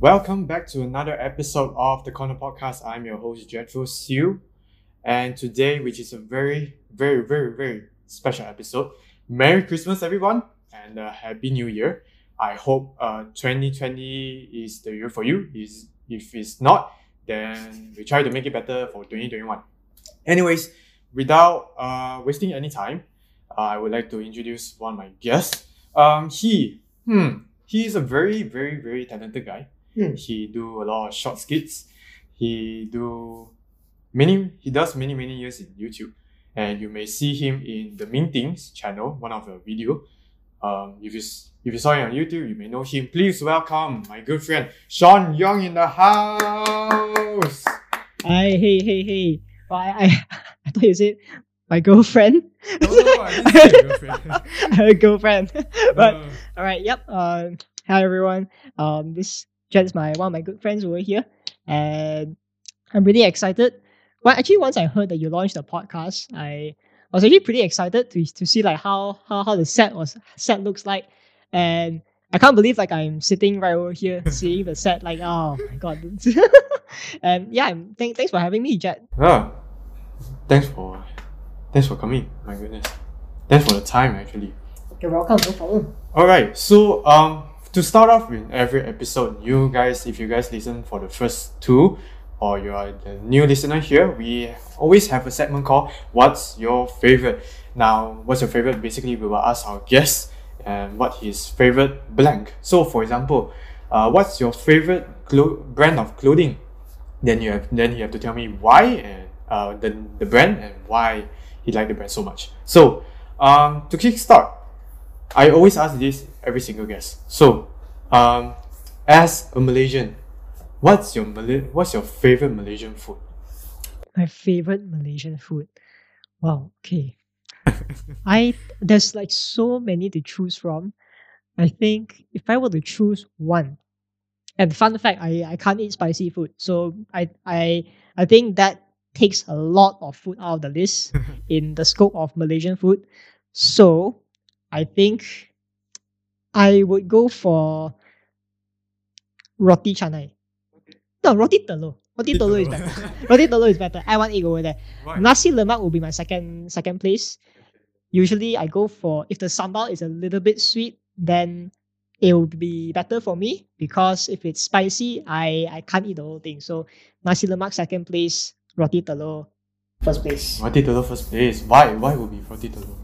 Welcome back to another episode of the Corner Podcast. I'm your host, Jethro Siu. And today, which is a very, very, very, very special episode, Merry Christmas, everyone, and uh, Happy New Year. I hope uh, 2020 is the year for you. Is If it's not, then we try to make it better for 2021. Anyways, without uh, wasting any time, uh, I would like to introduce one of my guests. Um, he, hmm, he is a very, very, very talented guy. Hmm. He do a lot of short skits. He do many. He does many, many years in YouTube, and you may see him in the Mean Things channel, one of the video. Um, if you if you saw him on YouTube, you may know him. Please welcome my good friend Shaun Young in the house. Hi, hey, hey, hey. Well, I, I, I thought you said my girlfriend. No, no, I didn't say girlfriend. Girlfriend. but Uh, all right, yep. Uh, hi everyone. Um, this Jet is my one of my good friends over here, and I'm really excited. Well, actually, once I heard that you launched the podcast, I was actually pretty excited to to see like how how, how the set was set looks like, and I can't believe like I'm sitting right over here seeing the set. Like, oh my god. and yeah, I'm- thanks for having me, Jet. yeah. Thanks for thanks for coming. My goodness. Thanks for the time actually. You're welcome. No problem. Alright, so um to start off with every episode, you guys, if you guys listen for the first two, or you are the new listener here, we always have a segment called What's Your Favorite? Now, what's your favorite? Basically, we will ask our guest and what his favorite blank. So, for example, uh, what's your favorite clo- brand of clothing? Then you have then you have to tell me why and uh, the, the brand and why he liked the brand so much. So, um, to kickstart, I always ask this every single guest. So, um, as a Malaysian, what's your Malay- what's your favorite Malaysian food? My favorite Malaysian food. Wow. Okay. I there's like so many to choose from. I think if I were to choose one, and fun fact, I, I can't eat spicy food, so I I I think that takes a lot of food out of the list in the scope of Malaysian food. So I think I would go for roti canai. No, roti telur. Roti telur is better. Roti telur is better. I want egg over there. Why? Nasi lemak will be my second second place. Usually I go for if the sambal is a little bit sweet, then it will be better for me because if it's spicy, I I can't eat the whole thing. So nasi lemak second place, roti telur first place. Roti telur first place. Why? Why would be roti telur?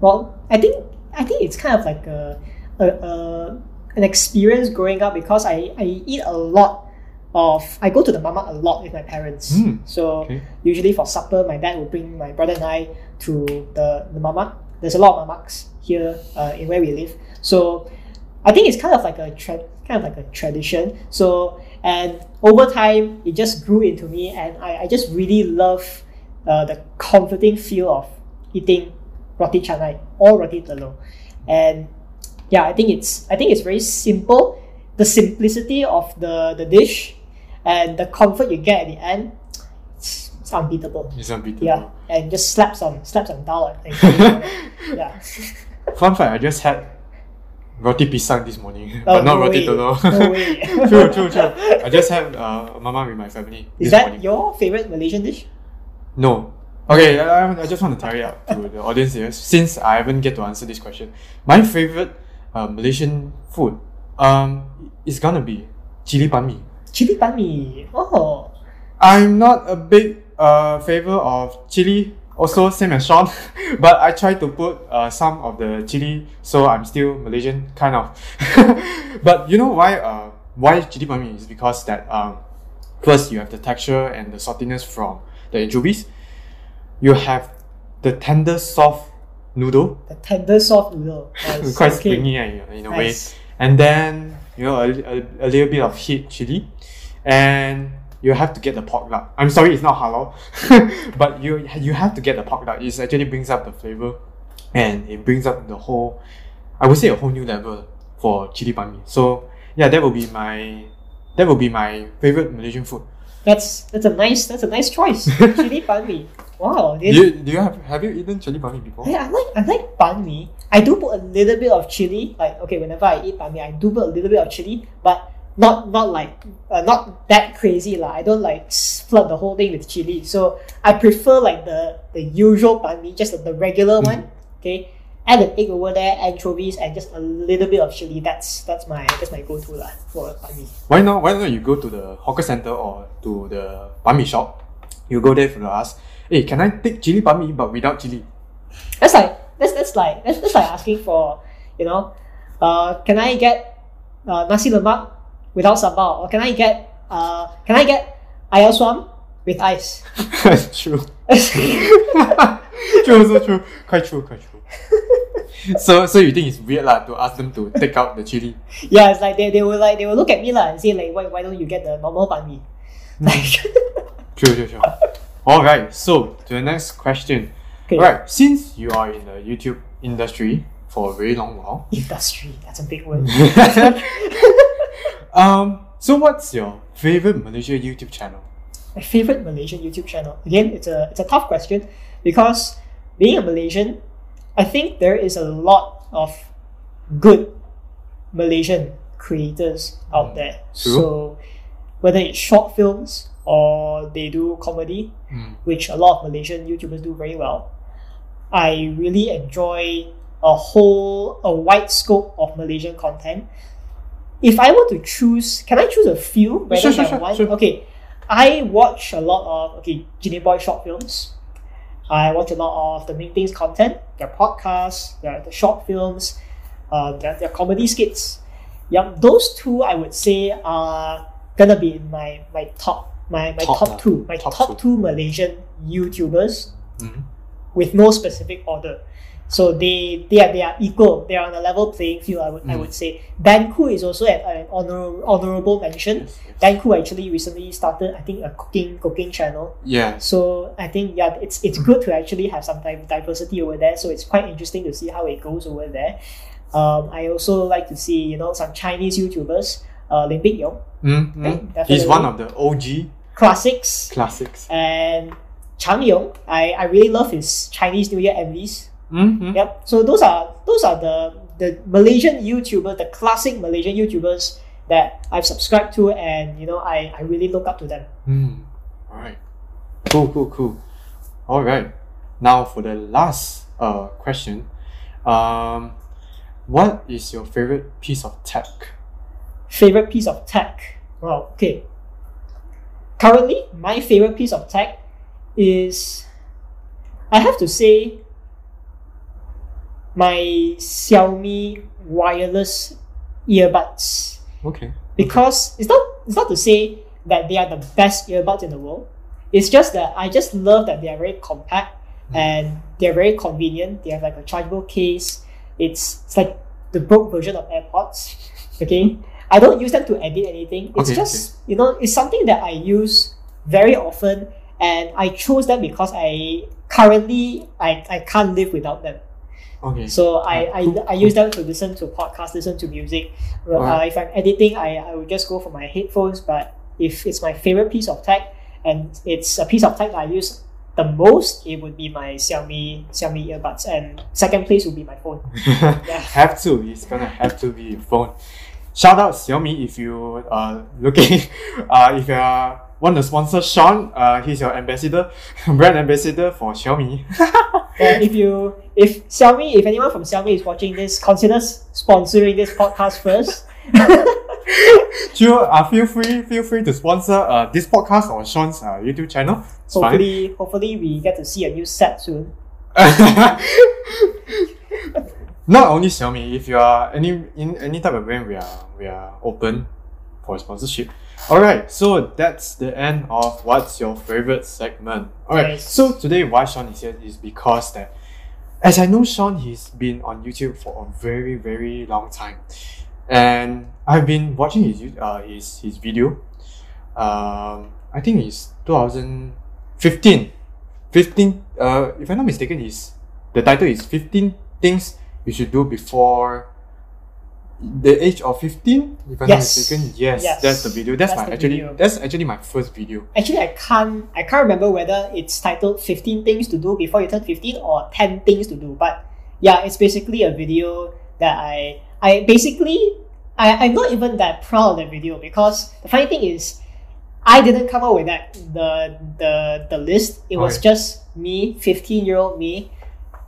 Well, I think I think it's kind of like a, a, a an experience growing up because I, I eat a lot of I go to the mamak a lot with my parents. Hmm, So okay. usually for supper, my dad will bring my brother and I to the, the mamak. There's a lot of mamaks here uh, in where we live. So I think it's kind of like a tra- kind of like a tradition. So and over time, it just grew into me, and I, I just really love uh, the comforting feel of eating roti canai or roti telur, and yeah, I think it's I think it's very simple. The simplicity of the the dish, and the comfort you get at the end, it's, it's unbeatable. It's unbeatable. Yeah, and just slaps on slaps on dal. I think. yeah. Fun fact: I just had roti pisang this morning, Oh, but not no roti telur. No way. true, true, true. I just had uh, mamak with my family Is that morning. your favorite Malaysian dish? No. Okay, I, I just want to tell it out to the audience here since I haven't get to answer this question. My favorite uh, Malaysian food um is gonna be chili pan mee. Chili pan mee. Oh. I'm not a big uh favor of chili. Also, same as Shaun, but I try to put uh, some of the chili, so I'm still Malaysian kind of. but you know why? Uh, why chili pan mee is because that um, first you have the texture and the saltiness from the anchovies. You have the tender, soft noodle, The tender soft noodle. Nice. quite Okay. springy uh, in a way. And then you know a, a, a little bit of heat chili. And you have to get the pork lard. I'm sorry it's not halal. But you you have to get the pork lard. It actually brings up the flavor. And it brings up the whole i would say a whole new level for chili pan mee so yeah that will be my that will be my favorite malaysian food That's that's a nice that's a nice choice. chili pan mee. Wow. do you, do you have have you eaten chili pan mee before I, I like I like pan mee. I do put a little bit of chili. Like okay, whenever I eat pan mee, I do put a little bit of chili. But not not like uh, not that crazy lah. I don't like flood the whole thing with chili. So I prefer like the the usual pan mee, just the regular Mm. one. Okay, add an egg over there, anchovies, and just a little bit of chili. That's that's my that's my go to lah for pan mee. Why not? Why not you go to the hawker center or to the pan mee shop? You go there to ask, hey, can I take chili pan mee but without chili? That's like that's that's like that's, that's like asking for you know, uh, can I get uh, nasi lemak without sambal, or can I get uh, can I get air suam with ice? That's true. true, so true. Quite true, quite true. so, so you think it's weird lah to ask them to take out the chili? yeah, it's like they, they will like they will look at me lah and say like why, why don't you get the normal pan mee? Like True, true, true. All right. So to the next question. okay, All right. Since you are in the YouTube industry for a very long while, industry that's a big word. um, so what's your favorite Malaysia YouTube channel? My favorite Malaysian YouTube channel. Again, it's a it's a tough question because being a Malaysian, I think there is a lot of good Malaysian creators out there. True. So whether it's short films or they do comedy, Mm. which a lot of Malaysian YouTubers do very well, I really enjoy a whole a wide scope of Malaysian content. If I were to choose, can I choose a few rather Sure, than sure, one? sure. Okay, I watch a lot of okay Jinnyboy short films. I watch a lot of the Mean Things content, their podcasts, their the short films, uh, their, their comedy skits. Yep, those two I would say are gonna be in my my top my, my Top top, two my Top top, two. two Malaysian YouTubers Mhm. with no specific order. So they they are they are equal. They are on a level playing field. I would I Mm. would say. Dan Khoo is also at an honor, honorable mention. Yes, actually recently started I think a cooking cooking channel. Yeah. So I think yeah, it's it's good to actually have some di- diversity over there. So it's quite interesting to see how it goes over there. Um, I also like to see you know some Chinese YouTubers, uh, Lim Ping Yong, Mm, mm. Okay, He's one of the OG classics, classics. and Chang Yong. I, I really love his Chinese New Year MVs. Mm-hmm. Yep. So those are those are the the Malaysian YouTubers, the classic Malaysian YouTubers that I've subscribed to, and you know I, I really look up to them. Mm. All right. Cool, cool, cool. All right. Now for the last uh question, um, what is your favorite piece of tech? Favorite piece of tech? Well, okay. Currently, my favorite piece of tech is, I have to say, my Xiaomi wireless earbuds. Okay. because it's not it's not to say that they are the best earbuds in the world. It's just that I just love that they are very compact Mm. and they're very convenient. They have like a chargeable case. It's it's like the broke version of AirPods. Okay, I don't use them to edit anything. It's Okay, just you know it's something that I use very often, and I chose them because I currently I, I can't live without them. Okay. So I, I, I use them to listen to podcasts, listen to music. Well, uh, if I'm editing, I, I would just go for my headphones. But if it's my favorite piece of tech and it's a piece of tech that I use the most, it would be my Xiaomi Xiaomi earbuds. And second place would be my phone. Yeah. have to. It's gonna have to be your phone. Shout out Xiaomi if you are looking, uh, if you are want to sponsor Shaun, uh, he's your ambassador, brand ambassador for Xiaomi. Uh, if you if Xiaomi, if anyone from Xiaomi is watching this, consider sponsoring this podcast first. Sure, uh, feel free, feel free to sponsor uh, this podcast or Shaun's uh, YouTube channel. It's fine. hopefully, hopefully we get to see a new set soon. Not only Xiaomi, if you are any in any type of brand, we are we are open for sponsorship. Alright, so that's the end of what's your favorite segment. Alright, Nice. so today why Shaun is here is because that as I know Shaun he's been on YouTube for a very, very long time. And I've been watching his uh his his video. Um I think it's 2015. 15 uh if I'm not mistaken is the title is 15 things you should do before the age of 15 if i'm Yes. not mistaken yes, Yes. that's the video that's, That's my actually video. that's actually my first video Actually, I can't I can't remember whether it's titled 15 things to do before you turn 15 or 10 things to do. But yeah, it's basically a video that I I basically I, I'm not even that proud of the video because the funny thing is I didn't come up with that the the the list. It was Okay. just me, 15 year old me,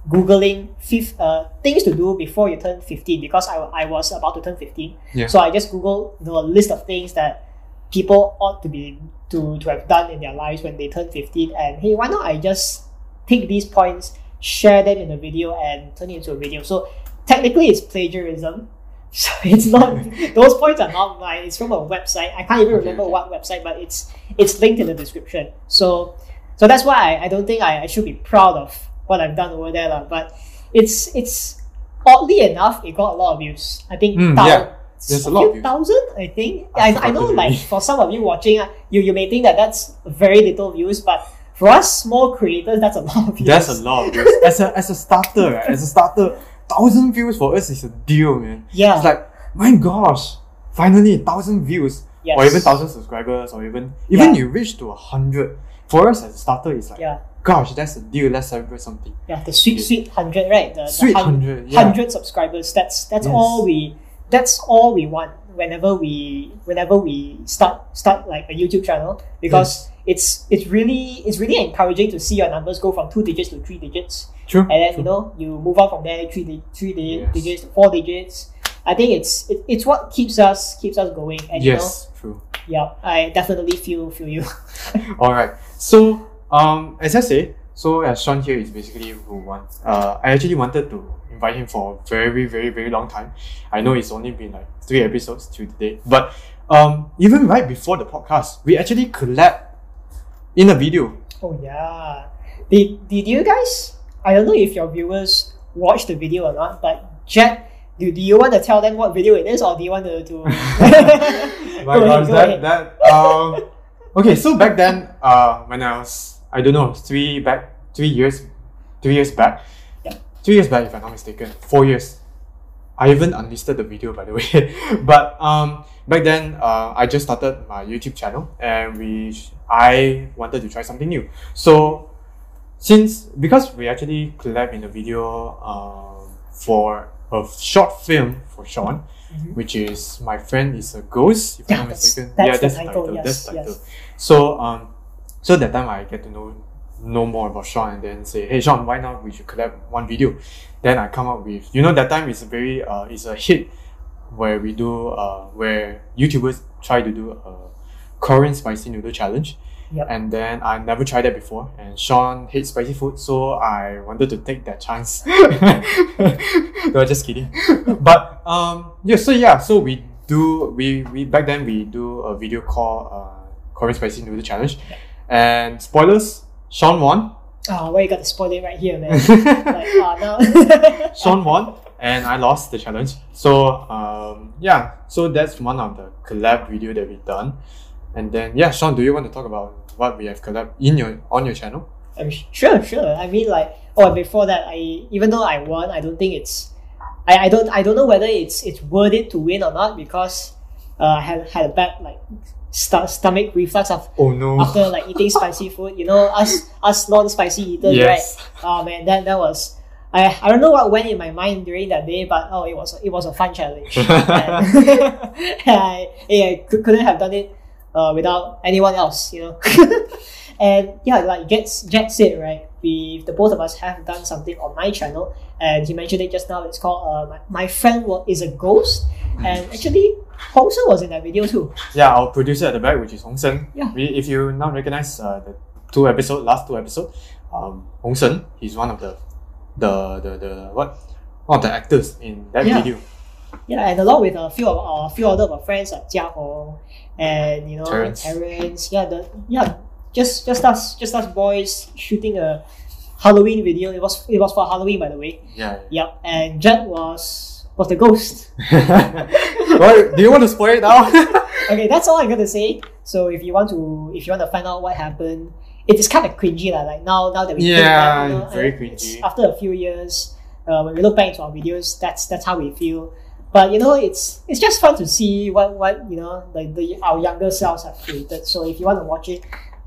googling fif- uh, things to do before you turn 15 because I, I was about to turn 15. Yeah. So I just googled the list of things that people ought to be to, to have done in their lives when they turn 15 and hey why not I just take these points, share them in a video and turn it into a video. So technically it's plagiarism. So it's not those points are not mine. It's from a website. I can't even Okay, remember okay. what website, but it's it's linked in the description. So so that's why I, I don't think I, I should be proud of what I've done over there. lah. But it's it's oddly enough it got a lot of views. I think Mm, thou- yeah. There's a lot of few thousand, I think. I I, I know like for some of you watching, uh, you, you may think that that's very little views, but for us small creators, that's a lot of views. That's a lot of views. As a as a starter, right? As a starter, thousand views for us is a deal, man. Yeah. It's like, my gosh, finally a thousand views. Yes. Or even thousand subscribers, or even even Yeah. you reach to a hundred. For us as a starter, it's like, Yeah. Gosh, that's a deal. Let's celebrate something. Yeah, the sweet sweet hundred, right? The, the Sweet hun- 100, yeah. hundred subscribers. That's that's Yes. all we that's all we want whenever we whenever we start start like a YouTube channel because it's it's really it's really encouraging to see your numbers go from two digits to three digits True. and then true. you know you move on from there three di- three di- Yes. digits to four digits. I think it's it, it's what keeps us keeps us going and Yes, true. you know yeah I definitely feel feel you. All right. So, um, as I say, so as Shaun here is basically who wants. Uh, I actually wanted to invite him for a very, very, very long time. I know it's only been like three episodes to today, but um, even right before the podcast, we actually collab in a video. Oh yeah. Did did you guys? I don't know if your viewers watched the video or not, but Jet, do, do you want to tell them what video it is, or do you want to? to... My Go ahead, gosh, go that ahead. that um. Okay, so back then, uh, when I was I don't know three back three years, three years back, Yeah. three years back if I'm not mistaken, four years. I even unlisted the video by the way, but um back then uh, I just started my YouTube channel and we I wanted to try something new. So since because we actually collab in a video um for a short film for Shaun, Mhm. which is my friend is a ghost. If Yeah, I'm not that's- mistaken, that's yeah, the that's the title, title. yes, that's the yes. title. So um, so that time I get to know know more about Shaun and then say, hey Shaun, why not we should collab one video? Then I come up with you know that time is a very uh is a hit where we do uh where YouTubers try to do a Korean spicy noodle challenge. Yep. And then I never tried that before, and Shaun hates spicy food, so I wanted to take that chance. no, just kidding. But um, yeah, so yeah, so we do we we back then we do a video called uh Korean spicy noodle challenge, and spoilers, Shaun won. Ah, why you got to spoil it right here, man? like, ah, now. Shaun won, and I lost the challenge. So um, yeah, so that's one of the collab video that we've done. And then yeah, Shaun, do you want to talk about what we have collab in your on your channel? I'm sh- sure, sure. I mean, like, oh, before that, I even though I won, I don't think it's, I, I don't I don't know whether it's it's worth it to win or not because, uh, I had had a bad like, st- stomach reflux of Oh no! after like eating spicy food. You know, us us non-spicy eaters, Yes. right? Oh man, that that was. I, I don't know what went in my mind during that day, but oh, it was it was a fun challenge. and I, yeah, I couldn't have done it uh, without anyone else, you know. and yeah, like Jet, Jet said, right? We the both of us have done something on my channel, and he mentioned it just now. It's called uh, my, my friend wa- is a ghost, and actually Hong Seng was in that video too. Yeah, our producer at the back, which is Hong Sen. Yeah. We, if you now recognize uh, the two episode, last two episode, um, Hong Sen, he's one of the, the the the what, one of the actors in that Yeah. video. Yeah, and along with a few of our few other of our friends like Jia Hong and you know Terrence. Terrence. Yeah, the yeah, just just us just us boys shooting a Halloween video. It was it was for Halloween by the way. Yeah. Yep, and Jet was was the ghost. well, do you want to spoil it now? Okay, that's all I'm gonna say. So if you want to if you want to find out what happened, it is kind of cringy lah. Like now now that we Yeah, back, you know, very cringy. After a few years, uh, when we look back into our videos, that's that's how we feel. But you know, it's it's just fun to see what what you know like the our younger selves have created. So if you want to watch it,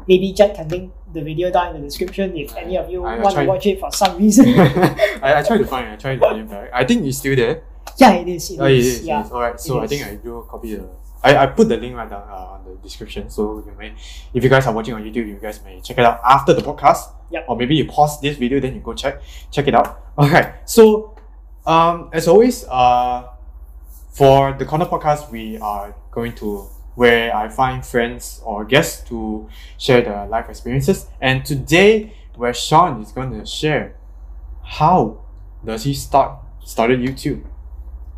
maybe Jack can link the video down in the description if any of you I- I want to watch it for some reason. I, I tried to find it. I tried to find it back. I think it's still there. Yeah, it is. It Oh, it is, is. Yeah. it is. Alright, so It I think is. I do copy the. I, I put the link right down uh, on the description, so you may, if you guys are watching on YouTube, you guys may check it out after the podcast. Yep. Or maybe you pause this video, then you go check check it out. Alright, so um, as always, uh, for the corner podcast, we are going to where I find friends or guests to share their life experiences, and today where Shaun is going to share how does he start started YouTube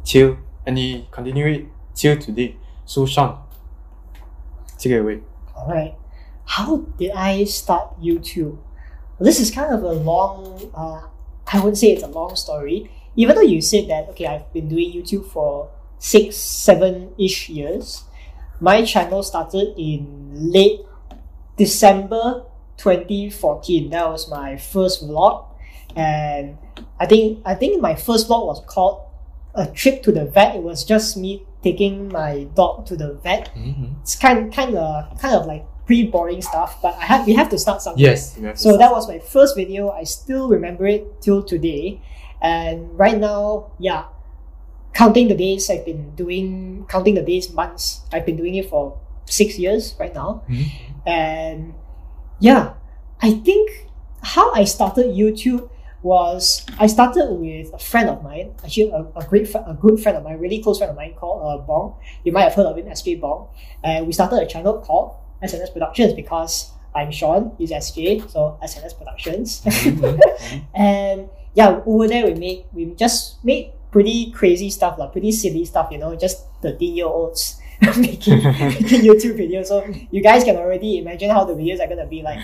till and he continue it till today. So Shaun, take it away. All right. How did I start YouTube? Well, this is kind of a long. Uh, I wouldn't say it's a long story. Even though you said that, okay, I've been doing YouTube for six, seven ish years. My channel started in late December 2014. That was my first vlog, and I think I think my first vlog was called a trip to the vet. It was just me taking my dog to the vet Mm-hmm. it's kind kind of kind of like pretty boring stuff but i have we have to start something Yes. you have to so start. that was my first video i still remember it till today and right now yeah counting the days i've been doing counting the days months i've been doing it for six years right now Mhm. and yeah i think how i started youtube was I started with a friend of mine, actually a, a great a good friend of mine, really close friend of mine called uh, Bong. You might have heard of him, SJ Bong. And we started a channel called SNS Productions because I'm Shaun, he's SJ, so SNS Productions. Mhm. and yeah, over there we made we just made pretty crazy stuff, like pretty silly stuff, you know, just 13 year olds making, making YouTube videos. So you guys can already imagine how the videos are gonna be like.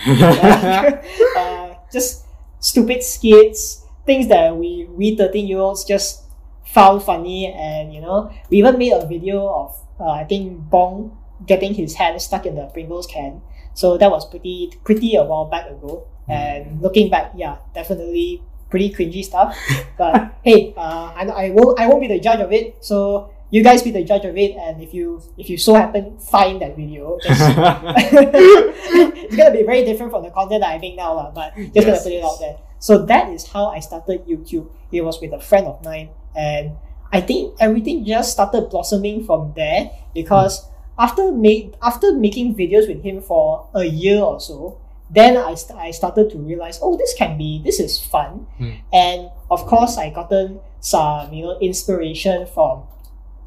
uh, just stupid skits, things that we we 13 year olds just found funny and you know we even made a video of uh, I think Bong getting his hand stuck in the Pringles can. So that was pretty pretty a while back ago. And looking back, yeah, definitely pretty cringy stuff. But hey, uh, I, I won't I won't be the judge of it. So you guys be the judge of it. And if you if you so happen find that video, just it's gonna be very different from the content that I make now, but just gonna put it out there. So that is how I started YouTube. It was with a friend of mine, and I think everything just started blossoming from there because after make after making videos with him for a year or so, then I, st- I started to realize, oh, this can be this is fun, Hmm. and of course I gotten some you know inspiration from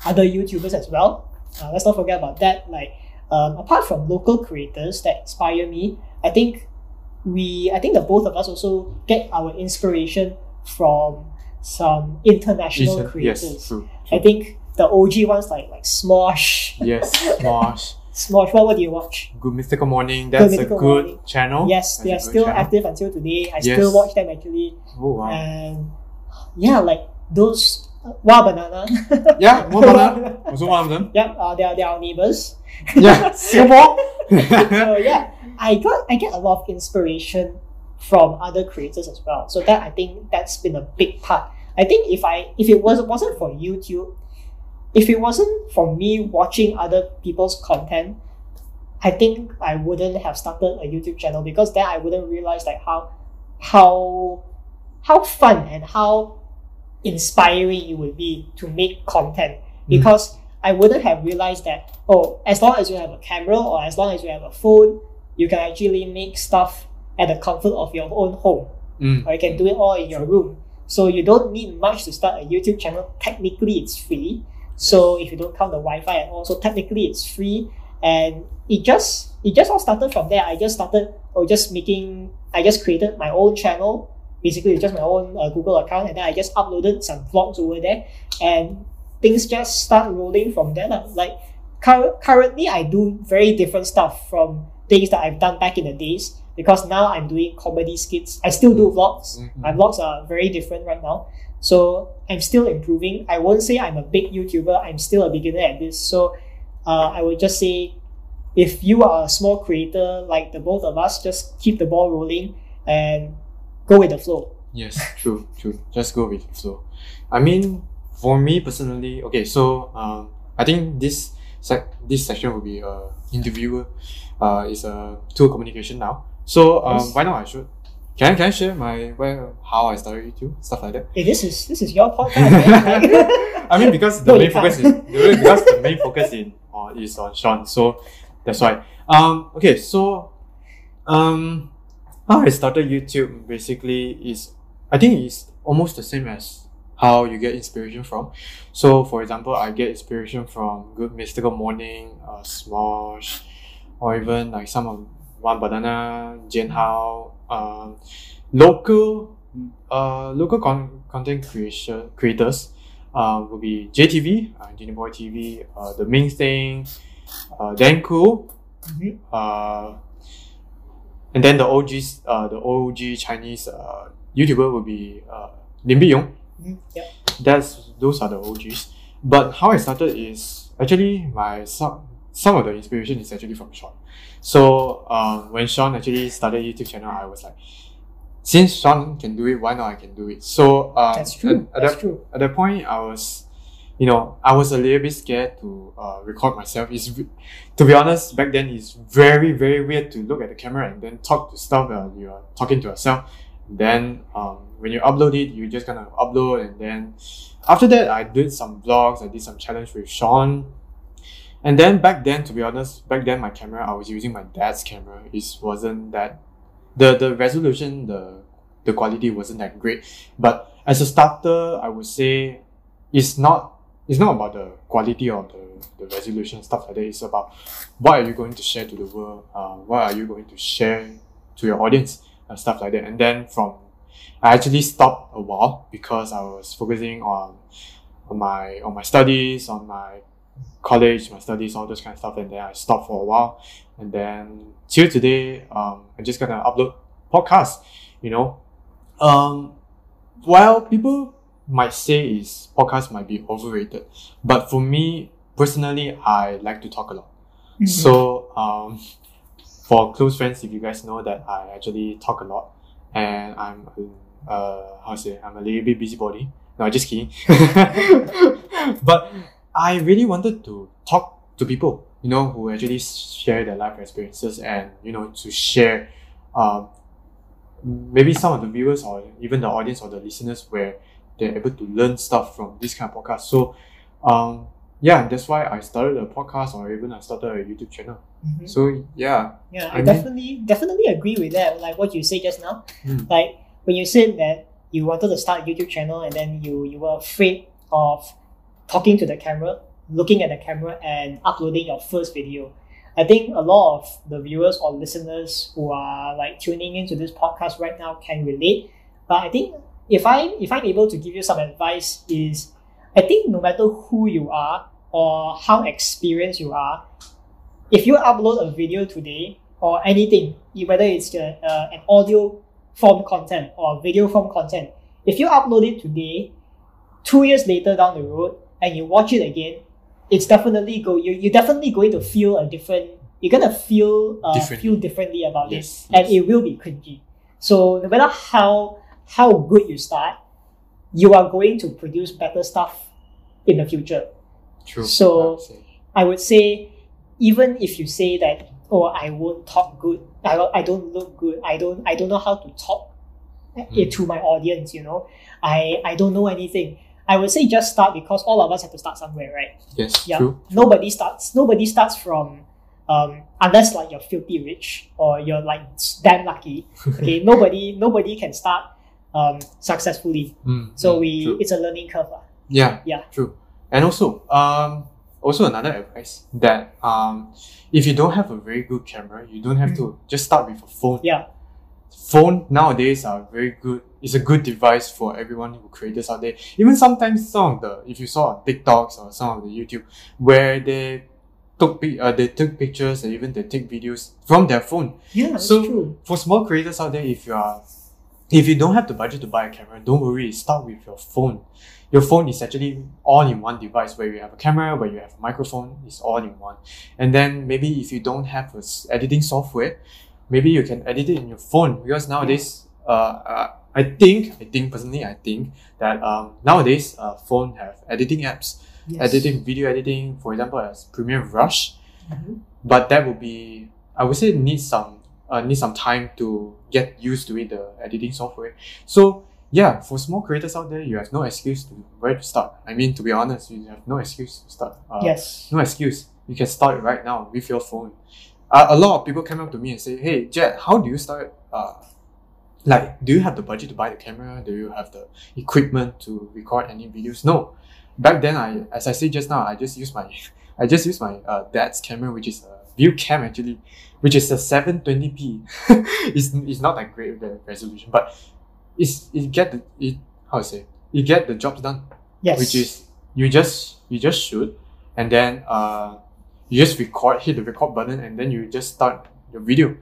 other YouTubers as well. Uh, let's not forget about that. Like um, apart from local creators that inspire me, I think we I think the both of us also get our inspiration from some international creators. Yes, true. I think the OG ones like like Smosh, Yes, Smosh. Smosh. What what do you watch? Good Mythical Morning. That's Mythical a good Morning. channel. yes, That's they are still channel. active until today. I Yes. still watch them actually, Oh, wow. and yeah, like those. Wah Banana. yeah, Wah Banana. Also one of them. Yep, uh, they are they are our neighbors. Yeah, Singapore. so yeah, I got I get a lot of inspiration from other creators as well. So that I think that's been a big part. I think if I if it was wasn't for YouTube, if it wasn't for me watching other people's content, I think I wouldn't have started a YouTube channel because then I wouldn't realize like how how how fun and how inspiring it would be to make content. Because I wouldn't have realized that oh as long as you have a camera or as long as you have a phone you can actually make stuff at the comfort of your own home. Mm. or you can do it all in your room. So you don't need much to start a YouTube channel. Technically it's free. So if you don't count the Wi-Fi and all so technically it's free. And it just it just all started from there. I just started or just making I just created my own channel basically it's just my own uh, Google account and then I just uploaded some vlogs over there and things just start rolling from there like cur- currently I do very different stuff from things that I've done back in the days because now I'm doing comedy skits. I still do vlogs. Mhm. my vlogs are very different right now. So I'm still improving. I won't say I'm a big YouTuber. I'm still a beginner at this. So uh, I would just say if you are a small creator like the both of us just keep the ball rolling and go with the flow Yes, true, true. Just go with the flow. I mean, for me personally, okay, so um, I think this sec this section will be a interviewer, uh, is a tool communication now. So um, Yes. why not I should Can I, can I share my where how I started YouTube stuff like that? Hey, this is this is your podcast. man. I mean because the No, main focus is can't. because the main focus in uh, is on Shaun, so that's why. Um okay, so um how I started YouTube basically is I think it's almost the same as how you get inspiration from. So for example, I get inspiration from Good Mythical Morning, uh, Smosh, or even like some of Wah Banana, Jian Hao, um, local uh, local con- content creation creators uh, will be JTV, uh, Jinnyboy TV, uh, The Mean Thing, uh, Dan Khoo, Mhm. uh, and then the OGs, uh, the OG Chinese uh, YouTuber will be uh, Lin Biyong. Mhm, yeah. That's those are the OGs. But how I started is actually my some some of the inspiration is actually from Shaun. So um, when Shaun actually started YouTube channel, I was like, since Shaun can do it, why not I can do it? So um, That's true. At, at That's that true. at that point, I was, you know, I was a little bit scared to uh, record myself. It's, to be honest, back then it's very very weird to look at the camera and then talk to stuff. Uh, you are talking to yourself. Then um, when you upload it, you just gonna upload, and then after that, I did some vlogs. I did some challenge with Shaun. And then back then, to be honest, back then my camera I was using my dad's camera. It wasn't that the the resolution, the the quality wasn't that great. But as a starter, I would say it's not it's not about the quality or the, the resolution stuff like that. It's about what are you going to share to the world. Uh, what are you going to share to your audience and stuff like that. And then from I actually stopped a while because I was focusing on on my on my studies, on my college, my studies, all those kind of stuff, and then I stopped for a while. And then till today, um, I'm just gonna upload podcasts, you know. Um, while people might say is podcast might be overrated, but for me personally, I like to talk a lot. Mhm. So um, for close friends, if you guys know that I actually talk a lot, and I'm uh how to say I'm a little bit busybody. No, just kidding. but I really wanted to talk to people, you know, who actually share their life experiences and you know to share, um, maybe some of the viewers or even the audience or the listeners where they're able to learn stuff from this kind of podcast. So, um, yeah, that's why I started a podcast or even I started a YouTube channel. Mhm. So yeah, Yeah, I I, mean- definitely definitely agree with that. Like what you say just now. Mm. Like when you said that you wanted to start a YouTube channel and then you you were afraid of talking to the camera, looking at the camera and uploading your first video. I think a lot of the viewers or listeners who are like tuning into this podcast right now can relate. But I think if I if I'm able to give you some advice is I think no matter who you are or how experienced you are, if you upload a video today or anything, whether it's uh, uh, an audio form content or video form content, if you upload it today, two years later down the road, and you watch it again, it's definitely go. You you're definitely going to feel a different. You're gonna feel uh, Differently. feel differently about Yes, it, and it will be cringy. So no matter how how good you start, you are going to produce better stuff in the future. true. So- I would say. I would say, even if you say that, oh, I won't talk good, I, don't- I don't look good, I don't I don't know how to talk it to my audience, you know, I I don't know anything. I would say just start because all of us have to start somewhere, right? yes, Yeah. true. Nobody starts. Nobody starts from, um, unless like you're filthy rich or you're like damn lucky. Okay, nobody nobody can start um successfully. Mm, So mm, we true. it's a learning curve. lah. Yeah. Yeah. True. And also, um, also another advice that um, if you don't have a very good camera, you don't have to just start with a phone. Yeah. Phone nowadays are very good. It's a good device for everyone who creators out there. Even sometimes some of the if you saw on TikToks or some of the YouTube where they took uh, they took pictures and even they take videos from their phone Yeah, So- true. for small creators out there, if you are, if you don't have the budget to buy a camera, don't worry. Start with your phone. Your phone is actually all-in-one device where you have a camera, where you have a microphone. It's all in one. And then maybe if you don't have a s- editing software, maybe you can edit it in your phone because nowadays, uh, uh I think, I think personally, I think that um nowadays, uh, phone have editing apps, Yes. editing, video editing, for example, as Premiere Rush Mhm. but that would be I would say need some uh, need some time to get used to it, the editing software. So yeah, for small creators out there, you have no excuse to where to start. I mean, to be honest, you have no excuse to start. Uh, yes. No excuse. You can start right now with your phone. Uh, a lot of people come up to me and say, "Hey, Jet, how do you start? Uh, like, do you have the budget to buy the camera? Do you have the equipment to record any videos?" No. Back then, I, as I said just now, I just use my, I just use my uh, dad's camera, which is a ViewCam actually, which is a 720p. it's, it's not that great the resolution, but it's it get the it how to say you get the jobs done Yes. which is you just you just shoot and then uh you just record hit the record button and then you just start your video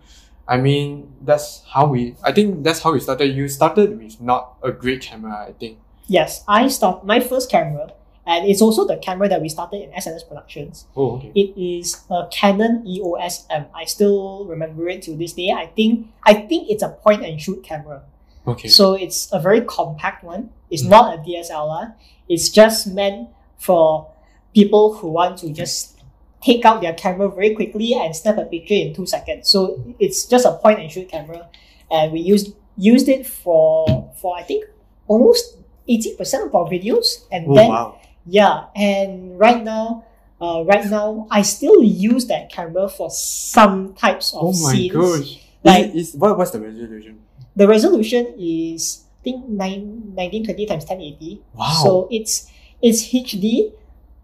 i mean that's how we i think that's how we started you started with not a great camera i think Yes, I start my first camera, and it's also the camera that we started in SNS Productions. oh okay It is a Canon EOS M. I still remember it to this day. I think I think it's a point and shoot camera. okay So it's a very compact one. It's Mm. not a DSLR. It's just meant for people who want to just take out their camera very quickly and snap a picture in two seconds. So it's just a point and shoot camera, and we used used it for for I think almost eighty percent of our videos, and oh then wow yeah, and right now. Uh, right now, I still use that camera for some types of oh my scenes. gosh Like- is, is what, what's the resolution The resolution is I think nine, 1920 times 1080. wow So it's it's HD,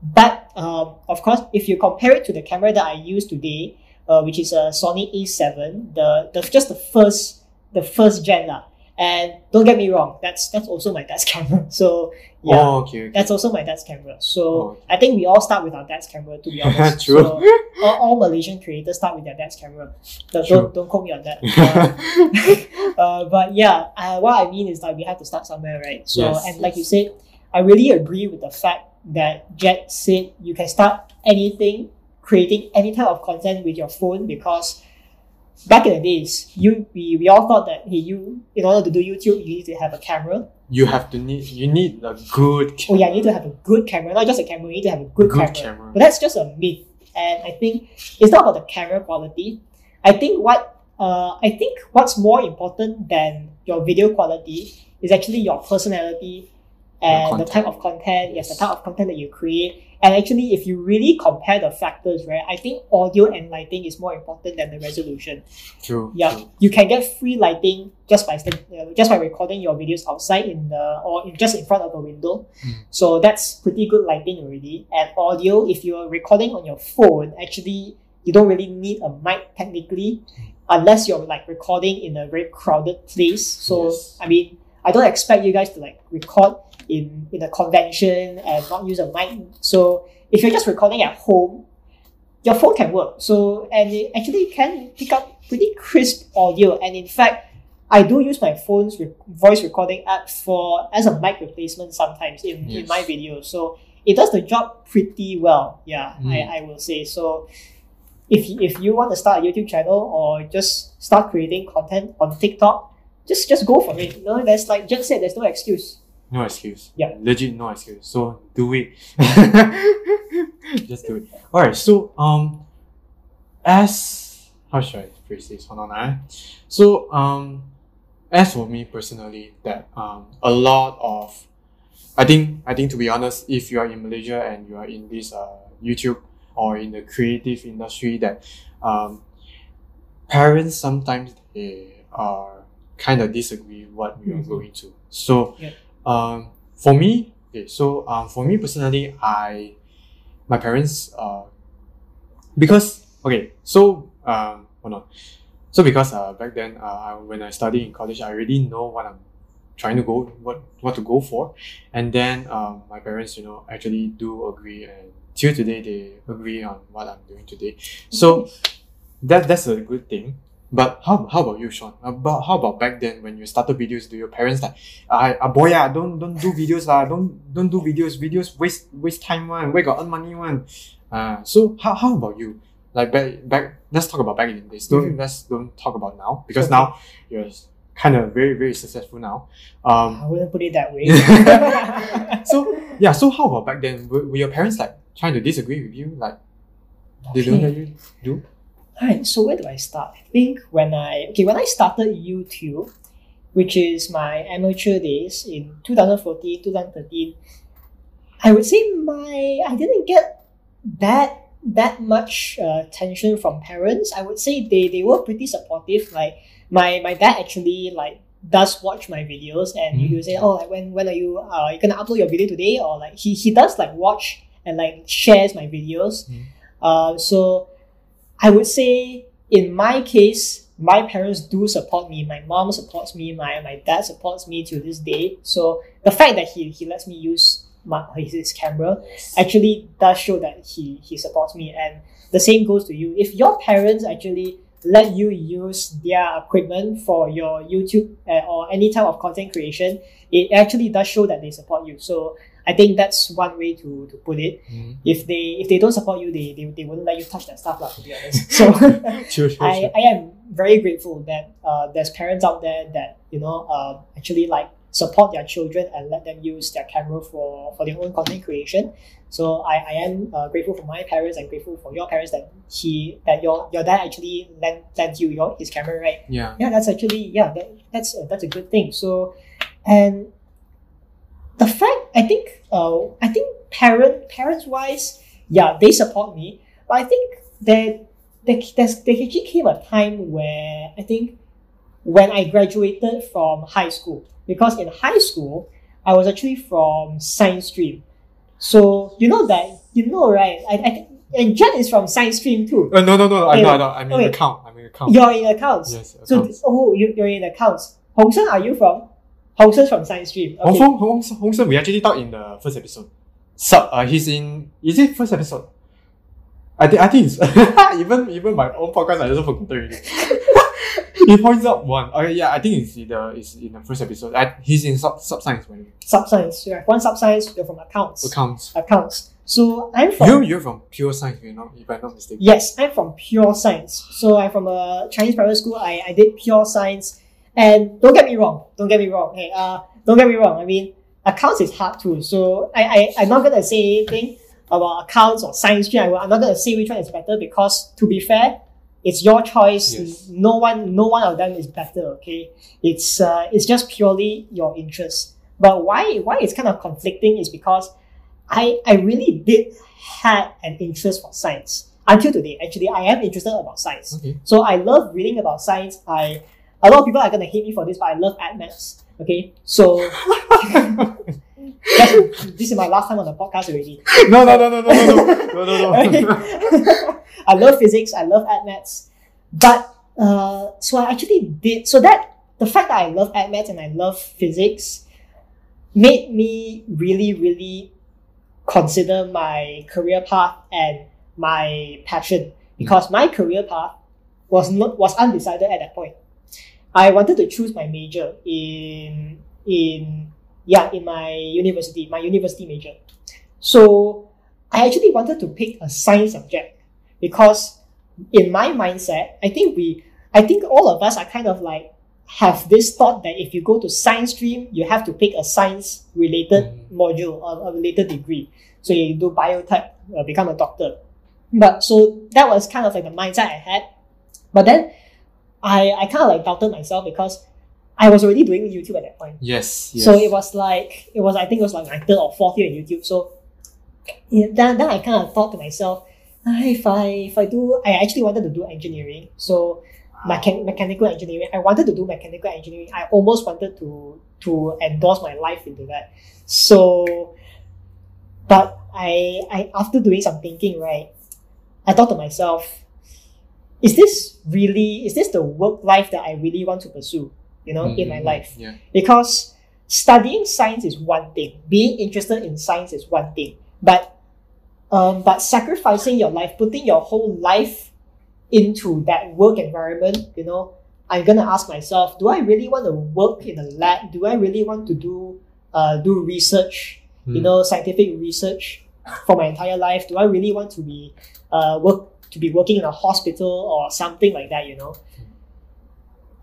but um, of course, if you compare it to the camera that I use today, uh, which is a Sony A7, the, the just the first the first gen lah. And don't get me wrong, that's that's also my dad's camera. So yeah, oh okay, okay. that's also my dad's camera. So Oh. I think we all start with our dad's camera to be honest. True. So all, all Malaysian creators start with their dad's camera. Don't, True. don't, don't quote me on that. Uh, uh, but yeah, uh, what I mean is that we have to start somewhere, right? So, Yes, and like you said, I really agree with the fact that Jet said you can start anything, creating any type of content with your phone because back in the days, you we, we all thought that hey, you in order to do YouTube, you need to have a camera. you have to need you need a good Oh yeah, you need to have a good camera, not just a camera. You need to have a good, good camera. camera. But that's just a myth, and I think it's not about the camera quality. I think what uh, I think what's more important than your video quality is actually your personality and Your the type of content. Yes, the type of content that you create. And actually, if you really compare the factors, right, I think audio and lighting is more important than the resolution. True. Yeah, true. you can get free lighting just by stand- uh, just by recording your videos outside in the or in, just in front of a window. Mm. So that's pretty good lighting already. And audio, if you're recording on your phone, actually you don't really need a mic technically, unless you're like recording in a very crowded place. So Yes. I mean, I don't expect you guys to like record in in a convention and not use a mic. So if you're just recording at home, your phone can work. So and it actually can pick up pretty crisp audio. And in fact, I do use my phone's re- voice recording app for as a mic replacement sometimes in, in my videos. So it does the job pretty well. Yeah, Mm. I, I will say. So if if you want to start a YouTube channel or just start creating content on TikTok, just just go for it. You know, there's like Jen said, there's no excuse. No excuse. Yeah. Legit no excuse. So do it. Just do it. Alright, so um as how should I phrase this? Hold on, ah. So um as for me personally, that um a lot of I think I think to be honest, if you are in Malaysia and you are in this uh YouTube or in the creative industry that um parents sometimes they are kind of disagree what we are Mhm. going to. So Yeah. Um for me, okay, so um for me personally, I my parents uh because okay, so um hold on. So because uh back then uh I- when I studied in college, I already know what I'm trying to go what what to go for, and then um my parents you know actually do agree and till today they agree on what I'm doing today. So that that's a good thing. But how, how about you, Shaun? About how about back then when you started videos? Do your parents like, ah, ah boy, ah, don't don't do videos lah, don't don't do videos. Videos waste waste time one. Where got earn money one? Uh, so how, how about you? Like back back, let's talk about back in the days. Don't Mhm. let's don't talk about now because Okay. now you're kind of very very successful now. Um, I wouldn't put it that way. so yeah, so how about back then? Were, were your parents like trying to disagree with you? Like they don't let you do? Alright, so where do I start? I think when I okay when I started YouTube, which is my amateur days in 2014, 2013, I would say my I didn't get that that much uh, attention from parents. I would say they, they were pretty supportive. Like my my dad actually like does watch my videos and Mhm. he will say, Oh like when when are you uh you gonna upload your video today? Or like he, he does like watch and like shares my videos. Mhm. Uh so I would say in my case, my parents do support me. My mom supports me. My, my dad supports me to this day. So the fact that he, he lets me use my, his, his camera actually does show that he, he supports me. And the same goes to you. If your parents actually let you use their equipment for your YouTube uh, or any type of content creation, it actually does show that they support you. So I think that's one way to, to put it. Mhm. If they if they don't support you, they, they, they wouldn't let you touch that stuff, lah, to be honest. So Sure, sure, I, sure. I am very grateful that uh, there's parents out there that you know uh, actually like support their children and let them use their camera for, for their own content creation. So I, I am uh, grateful for my parents and grateful for your parents that he that your your dad actually lent, lent you your his camera right Yeah. yeah that's actually yeah that, that's uh, that's a good thing so and the fact i think uh i think parent parents wise yeah they support me but i think that there, there's, there actually came a time where i think when i graduated from high school because in high school i was actually from science stream so you know that you know right i, I think and Jen is from science stream too. Uh, no, no, no. I'm not. I'm in account. I'm in account. You're in accounts. Yes. So, this, oh, you, you're in accounts. Hong are you from? Hong Shen's from science stream. Hong Okay. Feng, Hong, Hong Shen, we actually talked in the first episode. Sub, uh, he's in. Is it first episode? I think. I think it's even even my own podcast. I also forgot already. he points out one. Okay, yeah, I think it's in the it's in the first episode. I, he's in sub sub science by. Sub-science. You have one sub-science, you're from accounts. Accounts. Accounts. So I'm from... You you're from pure science, you're not if I'm not mistaken. Yes, I'm from pure science. So I'm from a Chinese private school. I, I did pure science. And don't get me wrong. Don't get me wrong. Hey, uh, don't get me wrong. I mean, accounts is hard too. So I, I, I'm not going to say anything about accounts or science stream. I'm not going to say which one is better because to be fair, it's your choice. Yes. No one, no one of them is better. Okay. It's, uh, it's just purely your interest. But why, why it's kind of conflicting is because I, I really did had an interest for science until today. Actually, I am interested about science. Okay. So I love reading about science. I a lot of people are gonna hate me for this, but I love add maths. Okay, so this is my last time on the podcast already. no, no, no, no, no, no, no, no, no, no. I love physics. I love add maths, but uh, so I actually did so that the fact that I love add maths and I love physics made me really, really consider my career path and my passion because my career path was not was undecided at that point. I wanted to choose my major in in yeah in my university my university major. So I actually wanted to pick a science subject because in my mindset, I think we, I think all of us are kind of like have this thought that if you go to science stream, you have to pick a science related Mm. module or a related degree. So you do biotech, uh, become a doctor. But so that was kind of like the mindset I had. But then I, I kind of like doubted myself because I was already doing YouTube at that point. Yes, yes. So it was like it was I think it was like my third or fourth year in YouTube. So yeah, then then I kind of thought to myself, ah, if I if I do I actually wanted to do engineering. So mechan- mechanical engineering. I wanted to do mechanical engineering. I almost wanted to to endorse my life into that. So but I I after doing some thinking, right, I thought to myself, is this really is this the work life that I really want to pursue? You know, in my Mm, life Yeah. because studying science is one thing being interested in science is one thing but um, but sacrificing your life putting your whole life into that work environment you know i'm gonna ask myself do i really want to work in a lab do i really want to do uh, do research you Mm. know scientific research for my entire life do i really want to be uh, work to be working in a hospital or something like that you know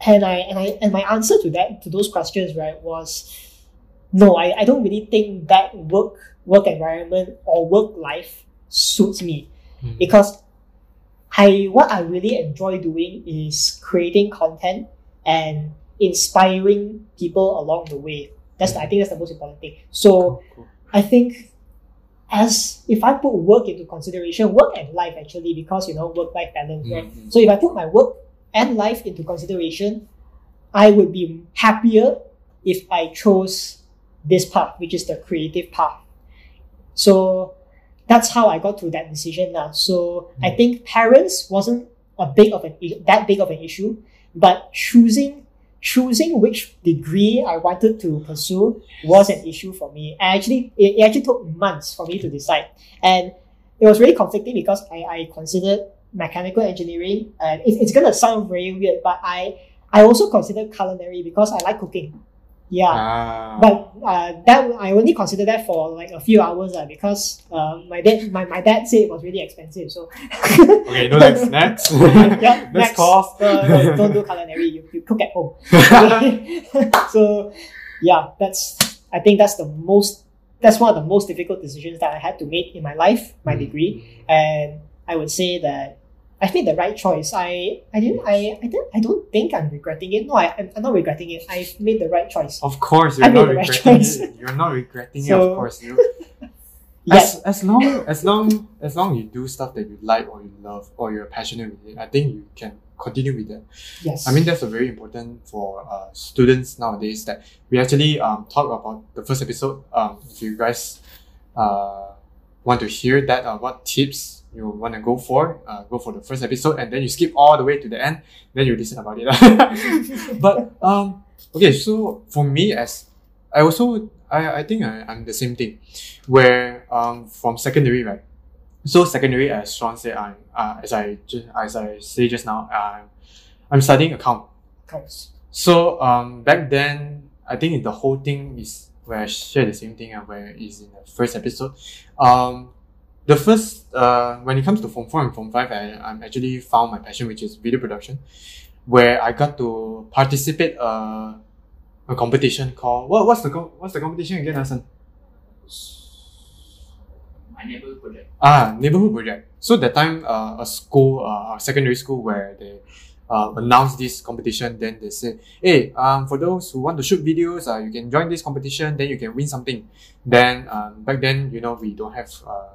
and I and I and my answer to that to those questions right was no I, I don't really think that work work environment or work life suits me Mm. because I what I really enjoy doing is creating content and inspiring people along the way. That's I think that's the most important thing. So Cool. I think as if I put work into consideration, work and life actually, because you know work life balance, right? Mhm. So if I put my work and life into consideration, I would be happier if I chose this path, which is the creative path. So that's how I got to that decision now. So I Mm. think parents wasn't a big of an that big of an issue, but choosing choosing which degree I wanted to pursue was an issue for me. I actually it, actually took months for me to decide, and it was really conflicting because I, I considered mechanical engineering, and it, it's gonna sound very weird, but I I also considered culinary because I like cooking. Yeah. Ah. But uh, that I only considered that for like a few hours uh, because uh, my dad my, my dad said it was really expensive. So okay, no thanks. Next. yeah, next course. Uh, no, don't do culinary. You, you cook at home. so yeah, that's I think that's the most that's one of the most difficult decisions that I had to make in my life, my Mm. degree, and I would say that I made the right choice. I I didn't I I didn't I don't think I'm regretting it. No, I I'm, not regretting it. I've made the right choice. Of course, I you're made not the right it. You're not regretting it, of course. You, Yes. as, as long as long as long you do stuff that you like or you love or you're passionate with it, I think you can continue with that. Yes. I mean that's a very important for uh, students nowadays that we actually um talk about the first episode. Um, if you guys uh want to hear that uh, what tips you want to go for, uh, go for the first episode and then you skip all the way to the end, then you listen about it. but um okay, so for me as I also I, I think I, I'm the same thing, where um from secondary right. So secondary, as Shaun said, I'm uh, as I just as I say just now, I'm I'm studying account. Counts. So um back then, I think the whole thing is where I share the same thing and where is in the first episode. Um, the first uh when it comes to form four and form five, I I'm actually found my passion, which is video production, where I got to participate uh a competition called what what's the co- what's the competition again, Hassan? My neighborhood project. Ah, neighborhood project. So that time, uh, a school, uh, a secondary school where they uh, announced this competition, then they said, hey, um, for those who want to shoot videos, uh, you can join this competition, then you can win something. Then, um, back then, you know, we don't have, uh,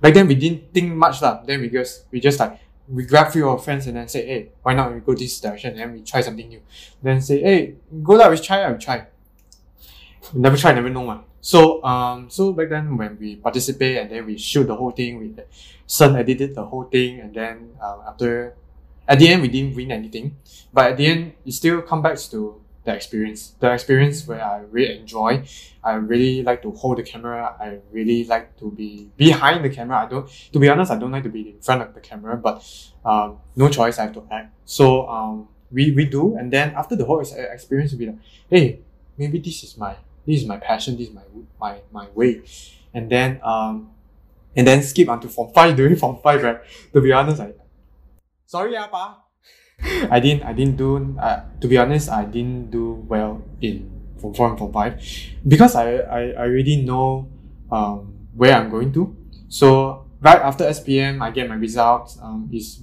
back then we didn't think much lah. Then we just, we just like, we grab few of our friends and then say, hey, why not we go this direction and we try something new. Then say, hey, go lah, we try, we try. We never try, never know one. So um so back then when we participate and then we shoot the whole thing, we Sun edited the whole thing and then uh, after at the end we didn't win anything. But at the end it still come back to the experience. The experience where I really enjoy. I really like to hold the camera. I really like to be behind the camera. I don't to be honest, I don't like to be in front of the camera, but um no choice I have to act. So um we, we do and then after the whole experience we be like, hey, maybe this is my this is my passion, this is my my my way. And then um and then skip onto form five during form five, right? To be honest, I sorry, ah, pa. I didn't I didn't do uh, to be honest, I didn't do well in form four and form five because I, I, I already know um where I'm going to. So right after SPM I get my results. Um is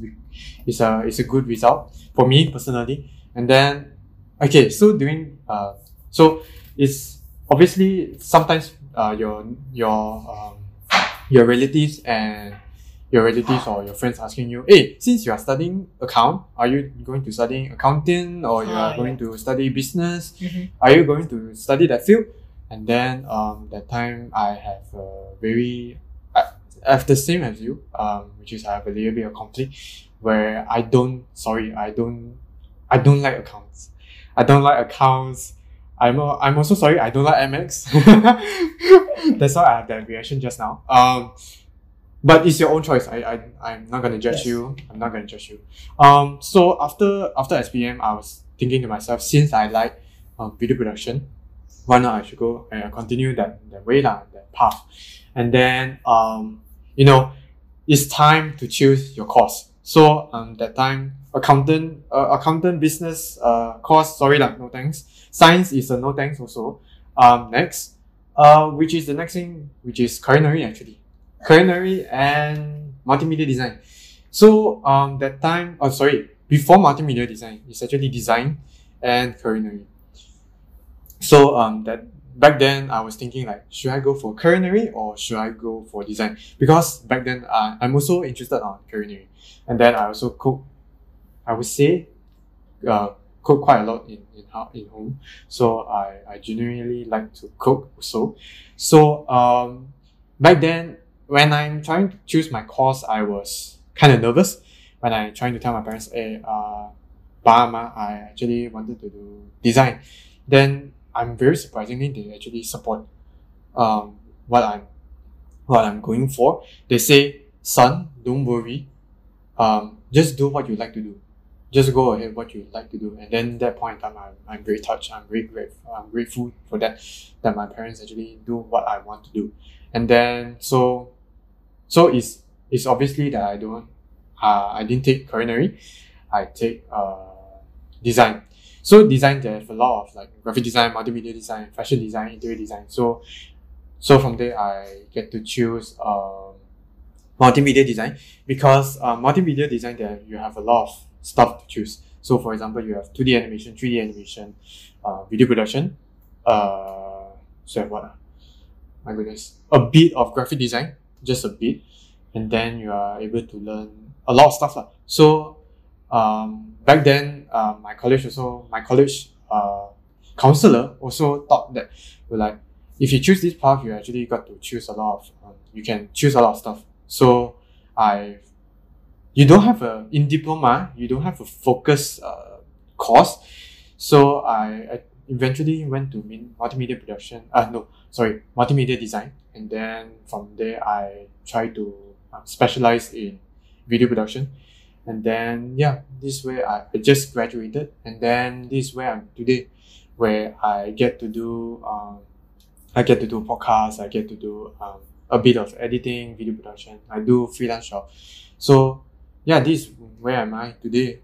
is a is a good result for me personally. And then okay, so during uh so it's obviously sometimes uh your your um your relatives and your relatives or your friends asking you, hey, since you are studying account, are you going to study accounting or you Ah, are going yeah. to study business? Mhm. Are you going to study that field? And then um that time I have a very I, I have the same as you, um, which is I have a little bit of conflict where I don't sorry, I don't I don't like accounts. I don't like accounts. I'm al- I'm also sorry, I don't like MX. That's why I have that reaction just now. Um but it's your own choice. I, I I'm not gonna judge Yes. you. I'm not gonna judge you. Um so after after SPM I was thinking to myself, since I like um, video production, why not I should go and continue that, that way lah, that path. And then um you know, it's time to choose your course. So um that time accountant uh, accountant business uh course, sorry lah, no thanks. Science is a no thanks also. Um next, uh which is the next thing which is culinary actually. Culinary and multimedia design. So um that time, oh sorry, before multimedia design, it's actually design and culinary. So um that back then I was thinking like, should I go for culinary or should I go for design? Because back then uh, I'm also interested on culinary, and then I also cook. I would say, uh, cook quite a lot in in, in home. So I I genuinely like to cook also. So um back then when I'm trying to choose my course, I was kind of nervous when I trying to tell my parents, hey, uh, ba ma, I actually wanted to do design. Then I'm very surprisingly they actually support um what I'm what I'm going for. They say, son, don't worry. Um, just do what you like to do. Just go ahead what you like to do. And then that point in time I'm, I'm very touched. I'm very grateful I'm grateful for that that my parents actually do what I want to do. And then so so it's it's obviously that I don't uh, I didn't take culinary. I take uh, design. So design there's a lot of like graphic design, multimedia design, fashion design, interior design. So so from there I get to choose um, multimedia design because uh, multimedia design there you have a lot of stuff to choose. So for example, you have 2D animation, 3D animation, uh, video production, uh, so what? My goodness, a bit of graphic design, just a bit, and then you are able to learn a lot of stuff. So um, back then, uh, my college also, my college uh, counselor also thought that like if you choose this path, you actually got to choose a lot of, um, you can choose a lot of stuff. So I, you don't have a in diploma, you don't have a focus uh, course. So I, I eventually went to min- multimedia production. Uh, no, sorry, multimedia design, and then from there I tried to um, specialize in video production. And then yeah, this way I, I just graduated, and then this way I'm today, where I get to do um, I get to do podcasts, I get to do um, a bit of editing, video production. I do freelance job. So yeah, this is where am I today?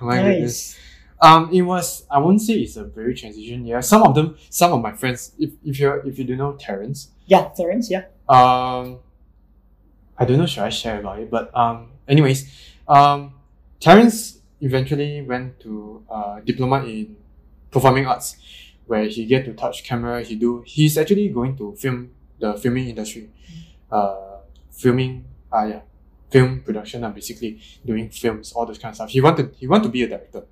My goodness. Um, it was I won't say it's a very transition year. Some of them, some of my friends, if if you if you do know Terrence, Yeah, Terence. Yeah. um, I don't know should I share about it, but um, anyways, um, Terrence eventually went to uh, diploma in performing arts, where he get to touch camera. He do he's actually going to film the filming industry, uh, filming uh yeah, film production uh, basically doing films all those kind of stuff. He wanted he want to be a director,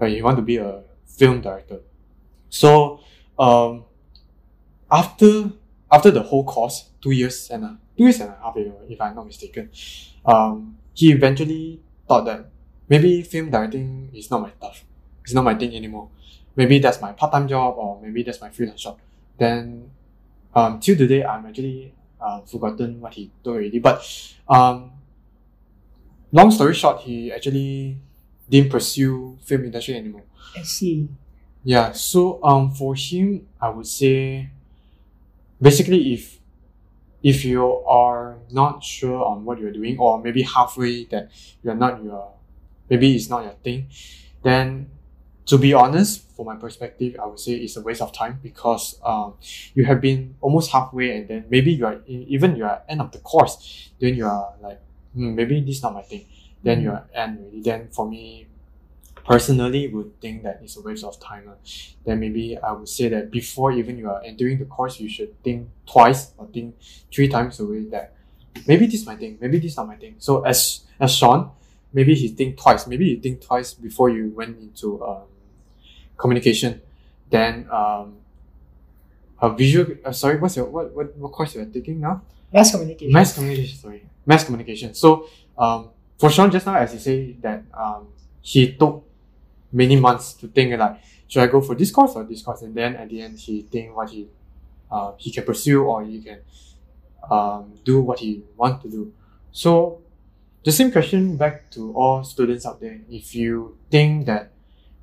he want to be a film director. So um, after after the whole course, two years and a two years and a half, if I'm not mistaken, um, he eventually thought that maybe film directing is not my stuff. It's not my thing anymore. Maybe that's my part-time job or maybe that's my freelance job. Then um, till today, I'm actually uh, forgotten what he told already. But um, long story short, he actually didn't pursue film industry anymore. I see. Yeah, so um for him, I would say basically if if you are not sure on what you're doing or maybe halfway that you're not your maybe it's not your thing, then to be honest, for my perspective, I would say it's a waste of time because um you have been almost halfway and then maybe you are even you are end of the course, then you are like hmm, maybe this is not my thing. Then you are end already. Then for me personally would think that it's a waste of time. lah. Then maybe I would say that before even you are entering the course, you should think twice or think three times away that maybe this is my thing, maybe this is not my thing. So as as Shaun, maybe he think twice. Maybe you think twice before you went into um, communication. Then um, a visual. Uh, sorry, what's your what what what course you are taking now? Mass communication. Mass communication, sorry. Mass communication. So um, for Shaun just now, as he say that um, he took many months to think like, should I go for this course or this course? And then at the end, he think what he uh, he can pursue or he can um, do what he want to do. So the same question back to all students out there. If you think that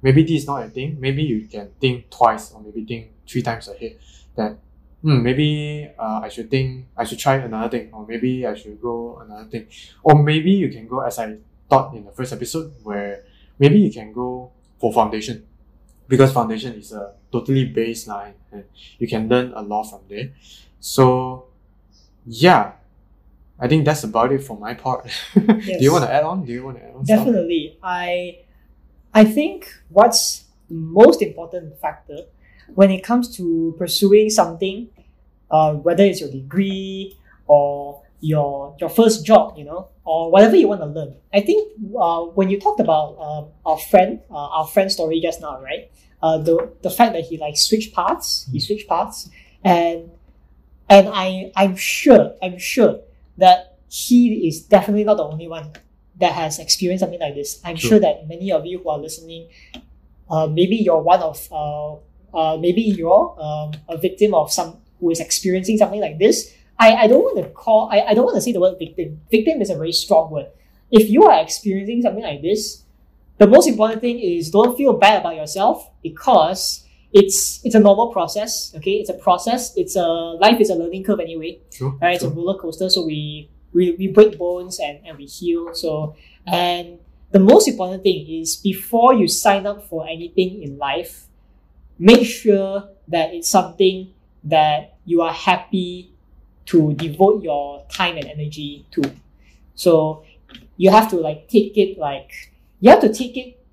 maybe this is not a thing, maybe you can think twice or maybe think three times ahead that hmm, maybe uh, I should think I should try another thing, or maybe I should go another thing, or maybe you can go as I thought in the first episode, where maybe you can go for foundation, because foundation is a totally baseline and you can learn a lot from there. So, yeah, I think that's about it for my part. Do you want to add on? Do you want to add on? stuff? Definitely. I I think what's the most important factor when it comes to pursuing something, uh, whether it's your degree or your your first job, you know, or whatever you want to learn. I think uh, when you talked about uh, our friend, uh, our friend story just now, right? Uh, the the fact that he like switched paths, he switched paths, and and I I'm sure I'm sure that he is definitely not the only one that has experienced something like this. I'm True. sure that many of you who are listening, uh, maybe you're one of, uh, uh, maybe you're um, a victim of some who is experiencing something like this. I, I don't want to call, I, I don't want to say the word victim. Victim is a very strong word. If you are experiencing something like this, the most important thing is don't feel bad about yourself because it's it's a normal process. Okay, it's a process. It's a life is a learning curve anyway True. right? It's a roller coaster. So we we, we break bones and, and we heal. So and the most important thing is before you sign up for anything in life, make sure that it's something that you are happy to devote your time and energy to. So you have to like take it like you have to take it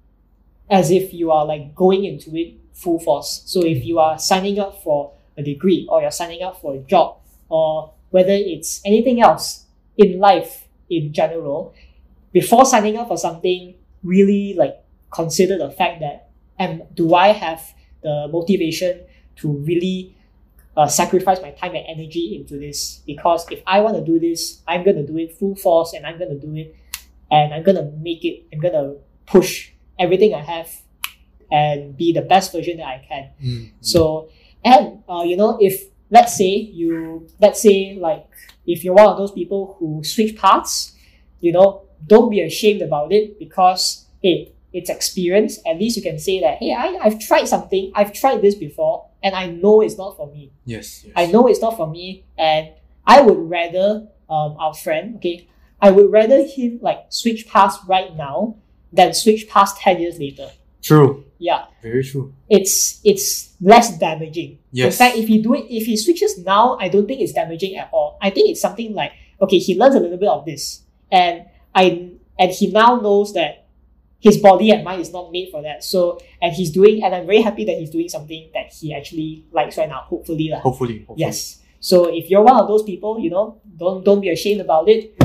as if you are like going into it full force. So if you are signing up for a degree or you're signing up for a job or whether it's anything else in life in general, before signing up for something, really like consider the fact that am do I have the motivation to really uh, sacrifice my time and energy into this? Because if I want to do this, I'm gonna do it full force and I'm gonna do it and I'm gonna make it. I'm gonna push everything I have and be the best version that I can. Mm, So, and uh, you know, if let's say you, let's say like if you're one of those people who switch paths, you know, don't be ashamed about it because hey, it's experience. At least you can say that hey, I, I've tried something, I've tried this before, and I know it's not for me. yes, yes. I know it's not for me, and I would rather um our friend, okay, I would rather him like switch paths right now than switch past ten years later. True. Yeah Very true. it's it's less damaging. Yes. In fact, if he do it, if he switches now, I don't think it's damaging at all. I think it's something like okay, he learns a little bit of this, and I and he now knows that his body and mind is not made for that. So and he's doing, and I'm very happy that he's doing something that he actually likes right now. Hopefully. Hopefully. hopefully. Yes. So if you're one of those people, you know, don't don't be ashamed about it.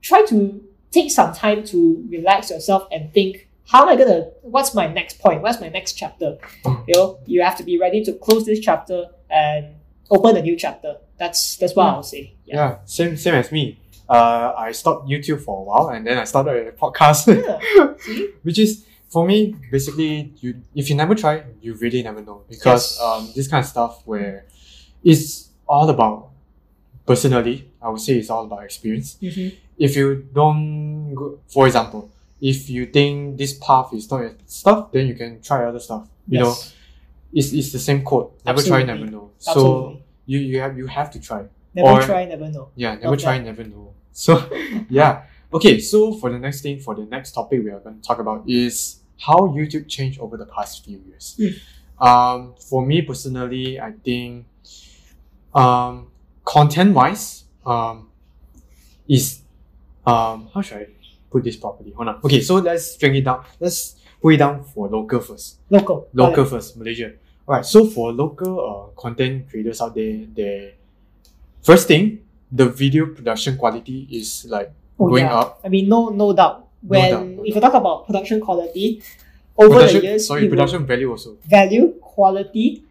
Try to take some time to relax yourself and think, how am I gonna what's my next point? What's my next chapter? Mm. You know, you have to be ready to close this chapter and open a new chapter. That's that's what mm. I'll say. Yeah. Yeah, same same as me. Uh, I stopped YouTube for a while and then I started a podcast, Yeah. Which is for me basically you if you never try, you really never know because Yes. um this kind of stuff where it's all about personally, I would say it's all about experience. Mhm. If you don't, go, for example, if you think this path is not your stuff, then you can try other stuff. You know, it's, it's the same quote. Never try, never know. So you you have you have to try. Never or- try, never know. Yeah, never Love try, never know. So, yeah. Okay, so for the next thing, for the next topic we are going to talk about is how YouTube changed over the past few years. Um, for me personally, I think, um, content wise, um, is, um, how should I put this properly? Hold on. Okay, so let's bring it down. Let's put it down for local first Local. local first, Malaysia. Alright, so for local uh, content creators out there, they first thing, the video production quality is like Oh, going yeah. up. I mean, no, no doubt. When doubt, no if you talk about production quality, over Production, the years, sorry, production value also. value, quality,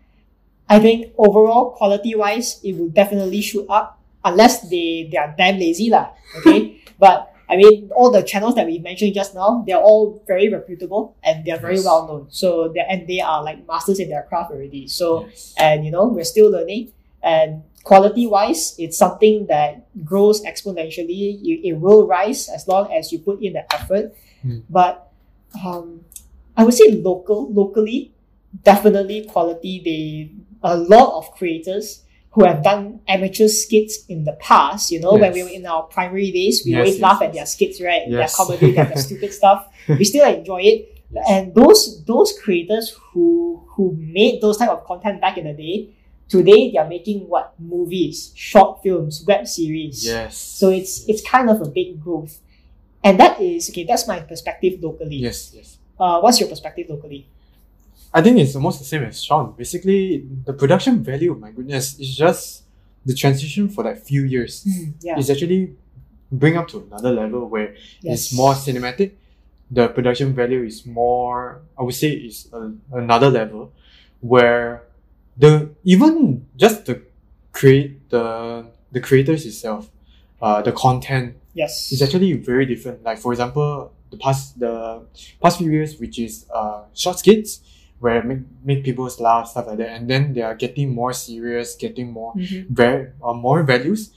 I think overall quality wise, it will definitely shoot up unless they, they are damn lazy lah. Okay, but I mean all the channels that we mentioned just now, they're all very reputable and they're very Yes. well known. So they and they are like masters in their craft already. So Yes. and you know we're still learning and quality wise it's something that grows exponentially. You, it will rise as long as you put in the effort. Hmm. but um, i would say local locally definitely quality. They a lot of creators who have done amateur skits in the past you know when we were in our primary days we Yes, always yes, laugh at their skits right? Their comedy their, their stupid stuff. We still enjoy it. Yes. and those those creators who who made those type of content back in the day today they're making what movies, short films, web series. Yes. So it's it's kind of a big growth, and that is okay. That's my perspective locally. yes, yes. Uh, what's your perspective locally? I think it's almost the same as Shaun. Basically, the production value, my goodness, is just the transition for like few years. Yeah. It's actually bring up to another level where Yes. it's more cinematic. The production value is more, I would say, is a, another level where the even just the create the the creators itself, uh, the content Yes. is actually very different. Like for example, the past the past few years, which is uh short skits where make make people laugh stuff like that, and then they are getting more serious, getting more Mhm. very uh, more values.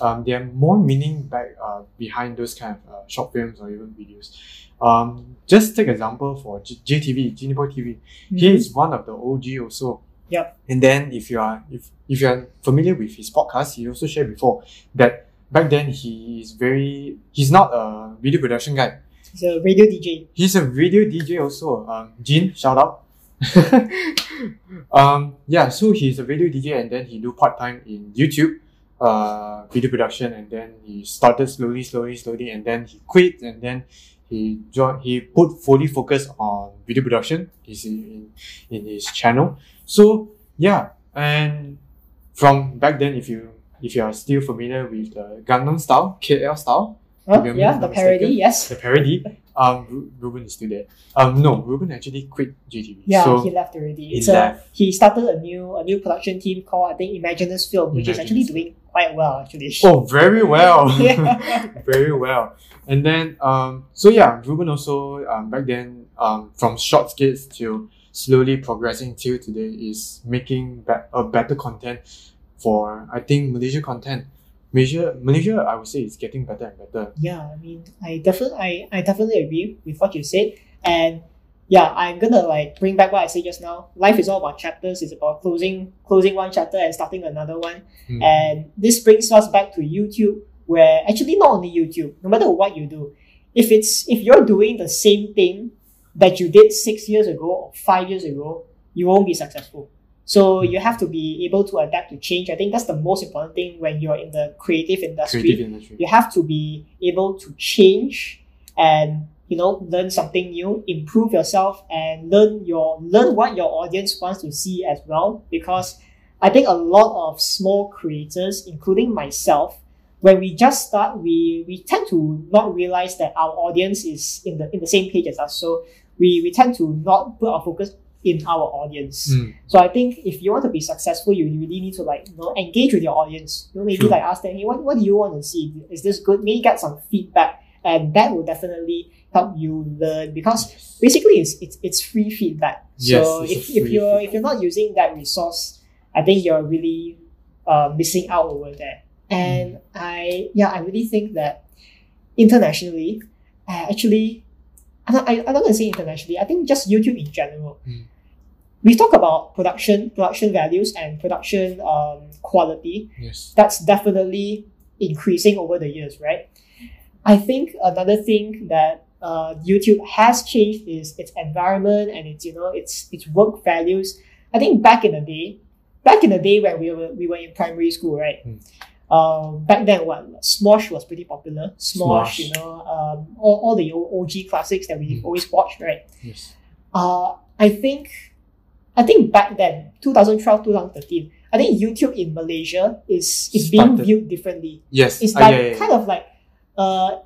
Um, there are more meaning back uh, behind those kind of uh, short films or even videos. Um, just take example for JTV, Jinnyboy TV. He Mhm. is one of the OG also. Yep. And then if you are if if you are familiar with his podcast, he also shared before that back then he is very he's not a video production guy. He's a radio DJ. He's a radio DJ also. Um, Gene, shout out. um, yeah, so he's a radio DJ and then he do part time in YouTube, uh, video production, and then he started slowly, slowly, slowly, and then he quit, and then he joined. He put fully focus on video production. He's in, in his channel. So yeah, and from back then, if you if you are still familiar with the Gangnam style, KL style, Huh? Yeah, the parody. mistaken. Yes. the parody. Um, Ru- Ruben is still there. Um, no, Ruben actually quit JTV. Yeah, so he left already. he a left. he started a new a new production team called I think Imaginus Film, which is actually doing quite well actually. oh, very well, Yeah. very well. And then um, so yeah, Ruben also um back then um from short skits to slowly progressing till today is making be- a better content for I think Malaysia content. Malaysia, Malaysia, I would say is getting better and better. Yeah, I mean, I definitely, I, I definitely agree with what you said, and yeah, I'm gonna like bring back what I said just now. Life is all about chapters. It's about closing, closing one chapter and starting another one. Hmm. And this brings us back to YouTube, where actually not only YouTube, no matter what you do, if it's if you're doing the same thing that you did six years ago or five years ago, you won't be successful. So hmm. you have to be able to adapt to change. I think that's the most important thing when you're in the creative industry Creative industry. you have to be able to change and you know learn something new improve yourself and learn your learn what your audience wants to see as well because i think a lot of small creators including myself when we just start we we tend to not realize that our audience is in the in the same page as us so we we tend to not put our focus in our audience Mm. so I think if you want to be successful, you really need to like you know engage with your audience. You know, maybe True. like ask them, hey, what, what do you want to see? Is this good? Maybe get some feedback, and that will definitely help you learn because basically it's it's, it's free feedback. Yes, so if, if you're if you're not using that resource, I think you're really uh, missing out over there. And I yeah, I really think that internationally, uh, actually, I'm not, I, I'm not gonna say internationally. I think just YouTube in general. Mm. We talk about production, production values, and production um, quality. Yes. That's definitely increasing over the years, right? I think another thing that uh, YouTube has changed is its environment and its you know its its work values. I think back in the day, back in the day when we were we were in primary school, right? Mm. Um, back then, what Smosh was pretty popular. Smosh, Smosh. you know, um, all, all the OG classics that we've Mm. always watched, right? Yes. Uh, I think, I think back then, 2012, 2013, I think YouTube in Malaysia is is being viewed differently. Yes. It's Ah, like yeah, yeah, yeah. kind of like, uh,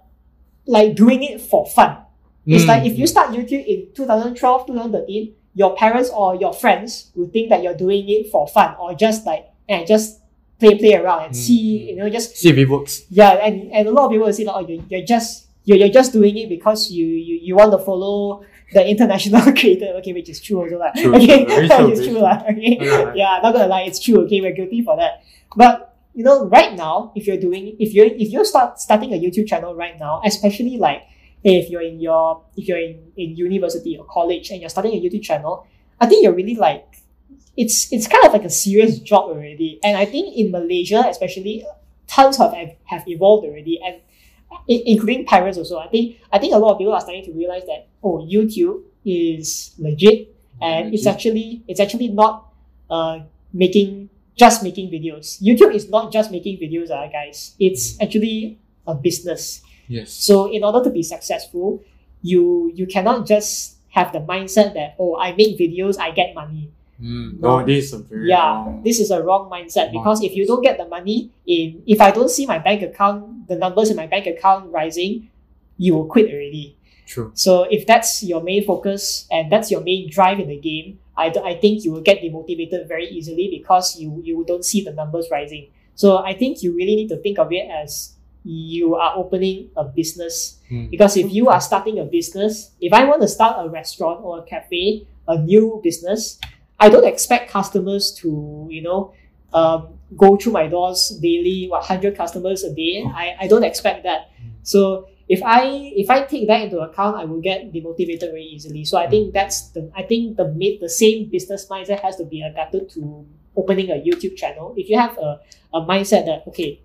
like doing it for fun. It's Mm, like if you start YouTube in 2012, 2013, your parents or your friends will think that you're doing it for fun or just like and just play play around and Mm, see, you know, just see if it works. yeah, and, and a lot of people will say like, oh, you're, you're just you're, you're just doing it because you, you you want to follow the international creator. Okay, which is true also. True, okay, true, true, it's true. Okay, Yeah. yeah, not gonna lie, it's true. Okay, we're guilty for that. But you know, right now, if you're doing, if you're if you're start starting a YouTube channel right now, especially like if you're in your if you're in, in university or college and you're starting a YouTube channel, I think you're really like it's it's kind of like a serious job already. And I think in Malaysia, especially, tons have have evolved already, and including parents also. I think I think a lot of people are starting to realize that oh, YouTube is legit, and it's actually it's actually not uh making just making videos. YouTube is not just making videos, uh, guys. It's actually a business. Yes. So in order to be successful, you you cannot just have the mindset that oh I make videos, I get money. Mm, No. no, this is a very Yeah, wrong- this is a wrong mindset Wrong because if you don't get the money in if I don't see my bank account, the numbers in my bank account rising, you will quit already. true. So if that's your main focus and that's your main drive in the game, I, I think you will get demotivated very easily because you, you don't see the numbers rising. So I think you really need to think of it as you are opening a business. Mm. Because if you are starting a business, if I want to start a restaurant or a cafe, a new business, I don't expect customers to, you know, um, go through my doors daily, what, 100 customers a day. I, I don't expect that. So if I if I take that into account, I will get demotivated very easily. So I think that's the I think the mid the same business mindset has to be adapted to opening a YouTube channel. If you have a, a mindset that okay,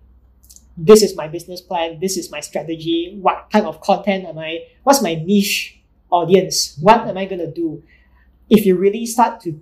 this is my business plan, this is my strategy, what kind of content am I what's my niche audience? What am I gonna do? If you really start to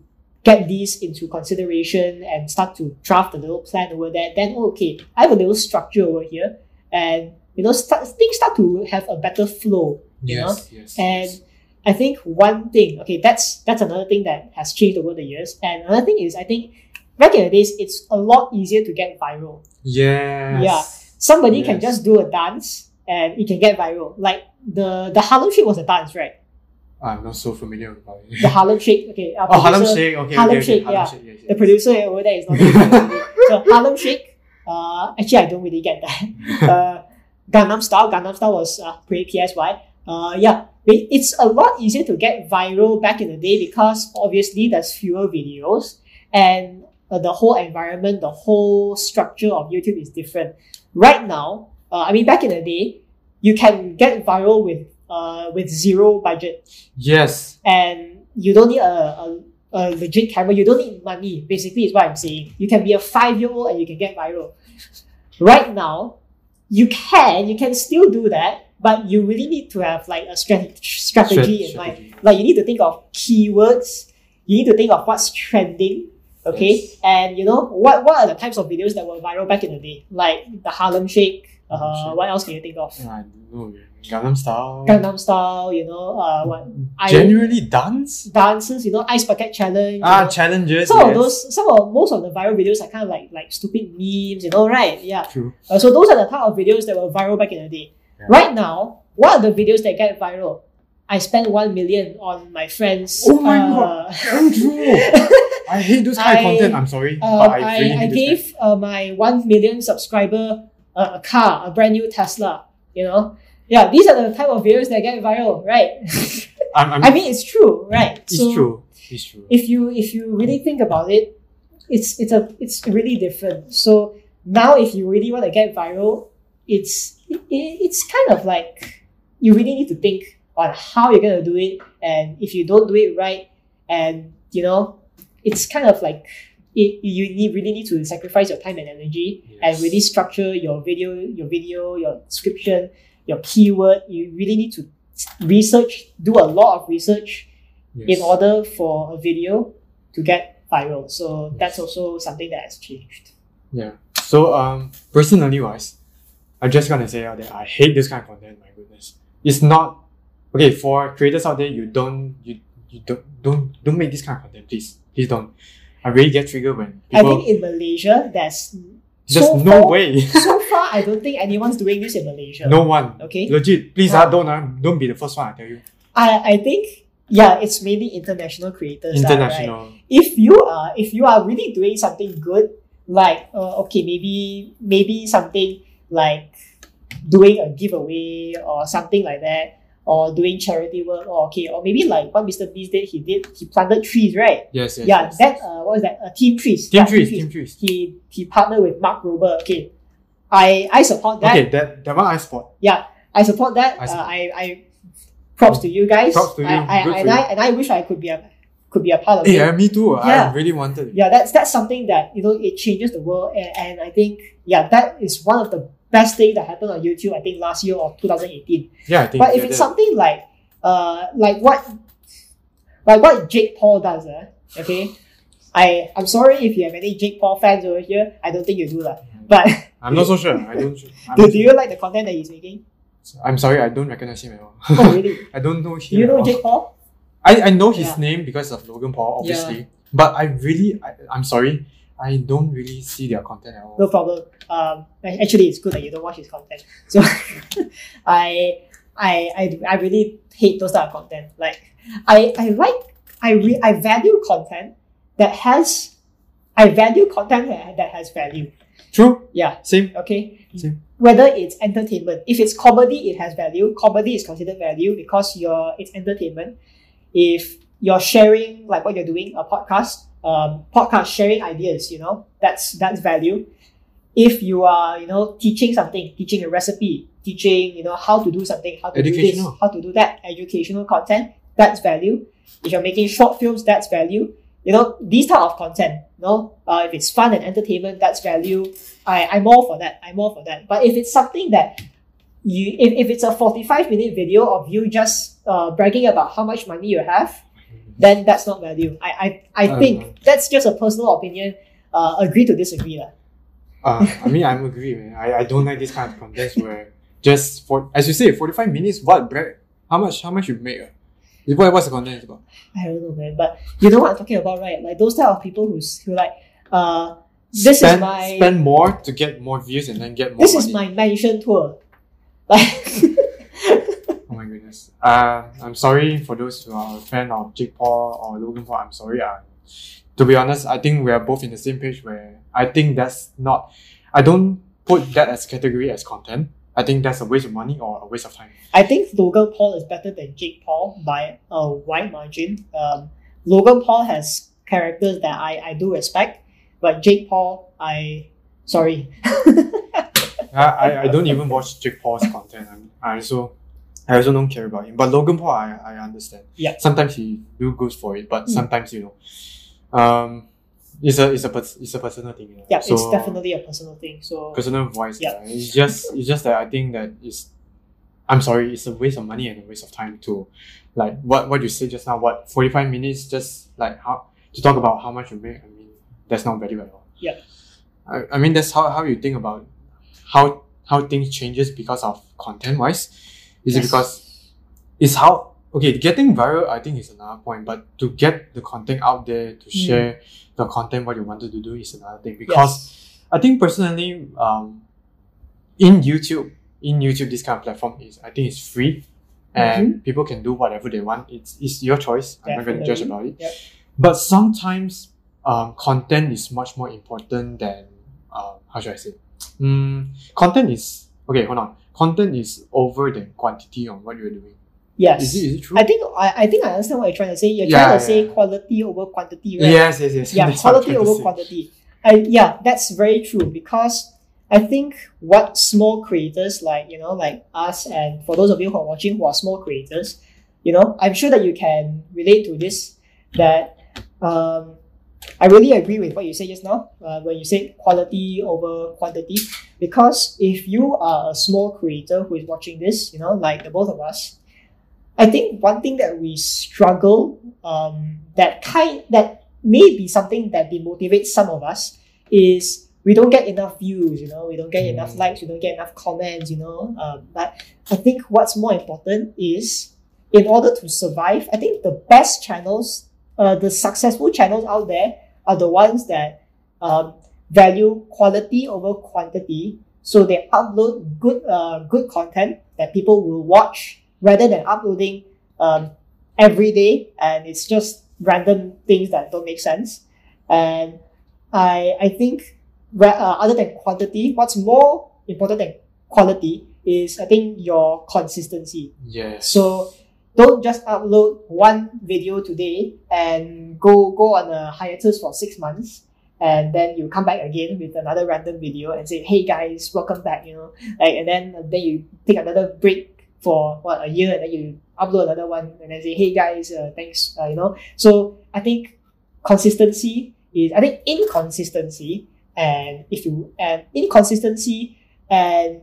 get these into consideration and start to draft a little plan over there, then oh, okay, I have a little structure over here and you know start, things start to have a better flow you know Yes, yes. and yes. I think one thing, okay, that's that's another thing that has changed over the years. And another thing is, I think back in the days, it's a lot easier to get viral. Yes. Yeah. Somebody can just do a dance and it can get viral. Like the the Harlem Shake was a dance, right? I'm not so familiar about it. The Harlem Shake. Okay. our oh, Harlem Shake. Okay, Harlem okay, okay. Shake, Harlem yeah. Shake, yes, yes. The producer over there is not. so Harlem Shake. Uh, actually, I don't really get that. uh, Gangnam Style. Gangnam Style was uh, pre PSY. Uh, yeah, it's a lot easier to get viral back in the day because obviously there's fewer videos and uh, the whole environment, the whole structure of YouTube is different. Right now, uh, I mean, back in the day, you can get viral with uh, with zero budget Yes. and you don't need a, a, a legit camera. You don't need money. Basically, is what I'm saying. You can be a five year old and you can get viral. Right now, you can you can still do that, but you really need to have like a strat- strategy in mind. Strategy. Like you need to think of keywords. You need to think of what's trending. Okay, Yes. and you know what what are the types of videos that were viral back in the day, like the Harlem Shake. Uh, Harlem Shake. what else can you think of? I don't know. Gangnam Style. Gangnam Style. You know, uh, what I- Generally dance. dances, you know, ice bucket challenge. you Ah, know. challenges. some yes. of those, some of most of the viral videos are kind of like like stupid memes, you know, right? Yeah. True. Uh, so those are the type of videos that were viral back in the day. Yeah. Right now, what are the videos that get viral? I spent one million on my friends. Oh my uh, God. Andrew! I hate those kind of content. I'm sorry, Uh, I, I, really I gave uh, my 1 million subscriber uh, a car, a brand new Tesla, you know? Yeah, these are the type of videos that get viral, right? I'm, I'm, I mean, it's true, right? it's So- true. It's true. if you if you really think about it, it's it's a it's really different. So now, if you really want to get viral, it's it, it's kind of like you really need to think on how you're gonna do it, and if you don't do it right, and you know, it's kind of like it, you need, really need to sacrifice your time and energy and really structure your video, your video, your description, your keyword. You really need to research, do a lot of research Yes. in order for a video to get viral. So that's also something that has changed. Yeah. So um personally wise, I'm just gonna say out there, I hate this kind of content, my goodness. It's not okay for creators out there, you don't you you don't don't don't make this kind of content, please. Please don't. I really get triggered when I think in Malaysia, there's there's so no far, way. so far, I don't think anyone's doing this in Malaysia. no one. Okay. Legit. Please ah, don't ah, don't be the first one, I tell you. I, I think yeah, it's mainly international creators. lah, right? International. If you are if you are really doing something good, like uh, okay, maybe maybe something like doing a giveaway or something like that, or doing charity work, or okay, or maybe like what Mr. Beast did, he did he planted trees, right? Yes, yes. yeah, yes, that yes. uh, what was that? Uh, team trees. Team Yeah, trees, team trees. He he partnered with Mark Rober. Okay, I I support that. Okay, that that one I spot. Yeah. I support that. I uh. I I props to you guys. Props to you. I, I, Good and I you. and I wish I could be a could be a part of Hey, it. Yeah, me too. Yeah. I really wanted. Yeah, that's that's something that you know it changes the world, and, and I think yeah, that is one of the best thing that happened on YouTube. I think last year or 2018. Yeah, I think. But if it's something like uh like what like what Jake Paul does, uh, okay, I I'm sorry if you have any Jake Paul fans over here. I don't think you do lah. But I'm not so sure. I don't. Do, do you like the content that he's making? I'm sorry, I don't recognize him at all. Oh really? I don't know him. Do you know. Jake Paul? I, I know his Yeah. name because of Logan Paul, obviously. But I really, I, I'm sorry, I don't really see their content at all. No problem. Um, actually, it's good that you don't watch his content. So, I, I, I, I really hate those type of content. Like, I, I like, I re- I value content that has, I value content that, that has value. True. Yeah. Same. Okay. Same. Whether it's entertainment, if it's comedy, it has value. Comedy is considered value because you're it's entertainment. If you're sharing like what you're doing, a podcast, um, podcast sharing ideas, you know, that's that's value. If you are, you know, teaching something, teaching a recipe, teaching, you know, how to do something, how to do this, how to do that, educational content, that's value. If you're making short films, that's value. You know, these type of content, you know, uh, if it's fun and entertainment, that's value. I, I'm all for that. I'm all for that. But if it's something that you, if, if it's a 45 minute video of you just uh, bragging about how much money you have, then that's not value. I, I, I Um, think that's just a personal opinion. Uh, agree to disagree. lah. Uh, I mean, I'm agree, man. I, I don't like this kind of contents where just for as you say, 45 minutes. What bread? How much? How much you make? Uh? What, what's the content about? I don't know, man. But you know what I'm talking about, right? Like those type of people who's who like, uh, this spend, is my spend more to get more views and then get more. this is my mansion tour. Like. Uh, I'm sorry for those who are a fan of Jake Paul or Logan Paul. I'm sorry. Uh, to be honest, I think we are both in the same page where I think that's not. I don't put that as category as content. I think that's a waste of money or a waste of time. I think Logan Paul is better than Jake Paul by a wide margin. Um, Logan Paul has characters that I, I do respect, but Jake Paul, I sorry. I, I, I don't even watch Jake Paul's content. I, I also I also don't care about him. But Logan Paul, I, I understand. Yeah. Sometimes he do goes for it, but Mm. sometimes you know, um, it's a it's a it's a personal thing. you know. Yeah, So, it's definitely a personal thing. So personal voice. Yeah. Yeah. It's just it's just that I think that is I'm sorry, it's a waste of money and a waste of time to like what what you said just now, what forty five minutes just like how to talk about how much you make, I mean that's not value at all. Yeah. I, I mean that's how, how you think about how how things changes because of content wise. Is it because it's how okay, getting viral I think is another point, but to get the content out there to Mm. share the content what you wanted to do is another thing. Because yes. I think personally, um, in YouTube, in YouTube, this kind of platform is I think it's free, and people can do whatever they want. It's it's your choice. I'm not going to judge about it. Yep. But sometimes, um, content is much more important than um, how should I say? Mm, content is okay. Hold on. Content is over than quantity on what you're doing. Yes. Is it is it true? I think I, I think I understand what you're trying to say. You're Yeah, trying to say quality over quantity, right? yes, yes, yes. yeah, That's quality over quantity. I, yeah, that's very true because I think what small creators like, you know, like us and for those of you who are watching who are small creators, you know, I'm sure that you can relate to this that um, I really agree with what you said just now uh, when you said quality over quantity because if you are a small creator who is watching this, you know, like the both of us, I think one thing that we struggle um, that kind that may be something that demotivates some of us is we don't get enough views, you know, we don't get enough Mm. likes, we don't get enough comments, you know. Um, but I think what's more important is in order to survive, I think the best channels, uh, the successful channels out there are the ones that um, value quality over quantity. So they upload good, uh, good content that people will watch rather than uploading um, every day and it's just random things that don't make sense. And I I think uh, other than quantity, what's more important than quality is I think your consistency. Yes. So don't just upload one video today and go go on a hiatus for six months and then you come back again with another random video and say, Hey guys, welcome back, you know. Like and then then you take another break for what a year and then you upload another one and then say, Hey guys, uh, thanks, uh, you know. So I think consistency is I think inconsistency and if you and inconsistency and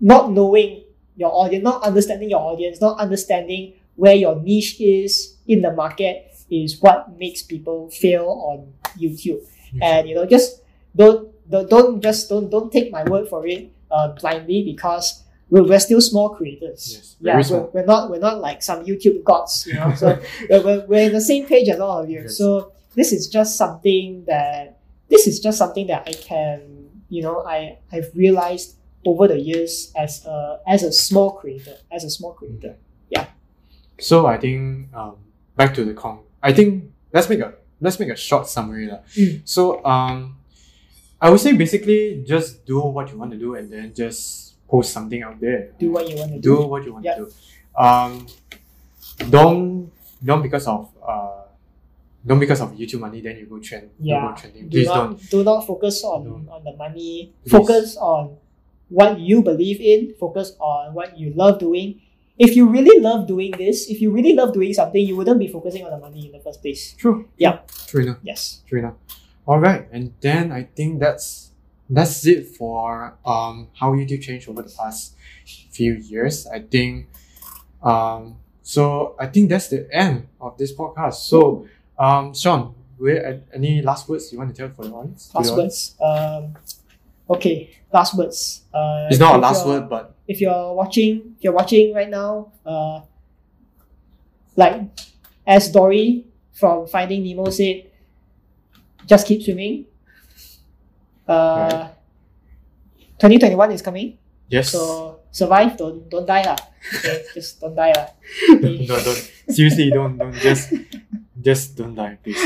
not knowing your audience, not understanding your audience, not understanding where your niche is in the market is what makes people fail on YouTube. And you know, just don't don't, don't just don't don't take my word for it uh, blindly because we're, we're still small creators. Yes, yeah, very we're, we're not we're not like some YouTube gods, you know. So we're, we're, we're in the same page as all of you. Yes. So this is just something that this is just something that I can you know I I've realized over the years as a as a small creator as a small creator. Yeah. So I think um, back to the con. I think let's make a let's make a short summary. Mm. So um, I would say basically just do what you want to do and then just post something out there. Do what you want to do. do what you want Yeah. to do. Um, don't don't because of uh, don't because of YouTube money then you go trend. you Yeah. go trending. do Please not don't. do not focus on Don't. on the money. Please. Focus on what you believe in. Focus on what you love doing. If you really love doing this, if you really love doing something, you wouldn't be focusing on the money in the first place. True. Yeah. True enough. Yes. True enough. All right, and then I think that's that's it for um how YouTube changed over the past few years. I think um so I think that's the end of this podcast. So um Shaun, where any last words you want to tell for the audience? To the Last audience? words. Um, okay. Last words. Uh, It's not a last you're- word, but If you're watching, if you're watching right now, uh, like as Dory from Finding Nemo said, just keep swimming. Uh, 2021 is coming. yes. So survive, don't don't die lah. Okay, just don't die lah. Don't, don't seriously don't don't just just don't die, please.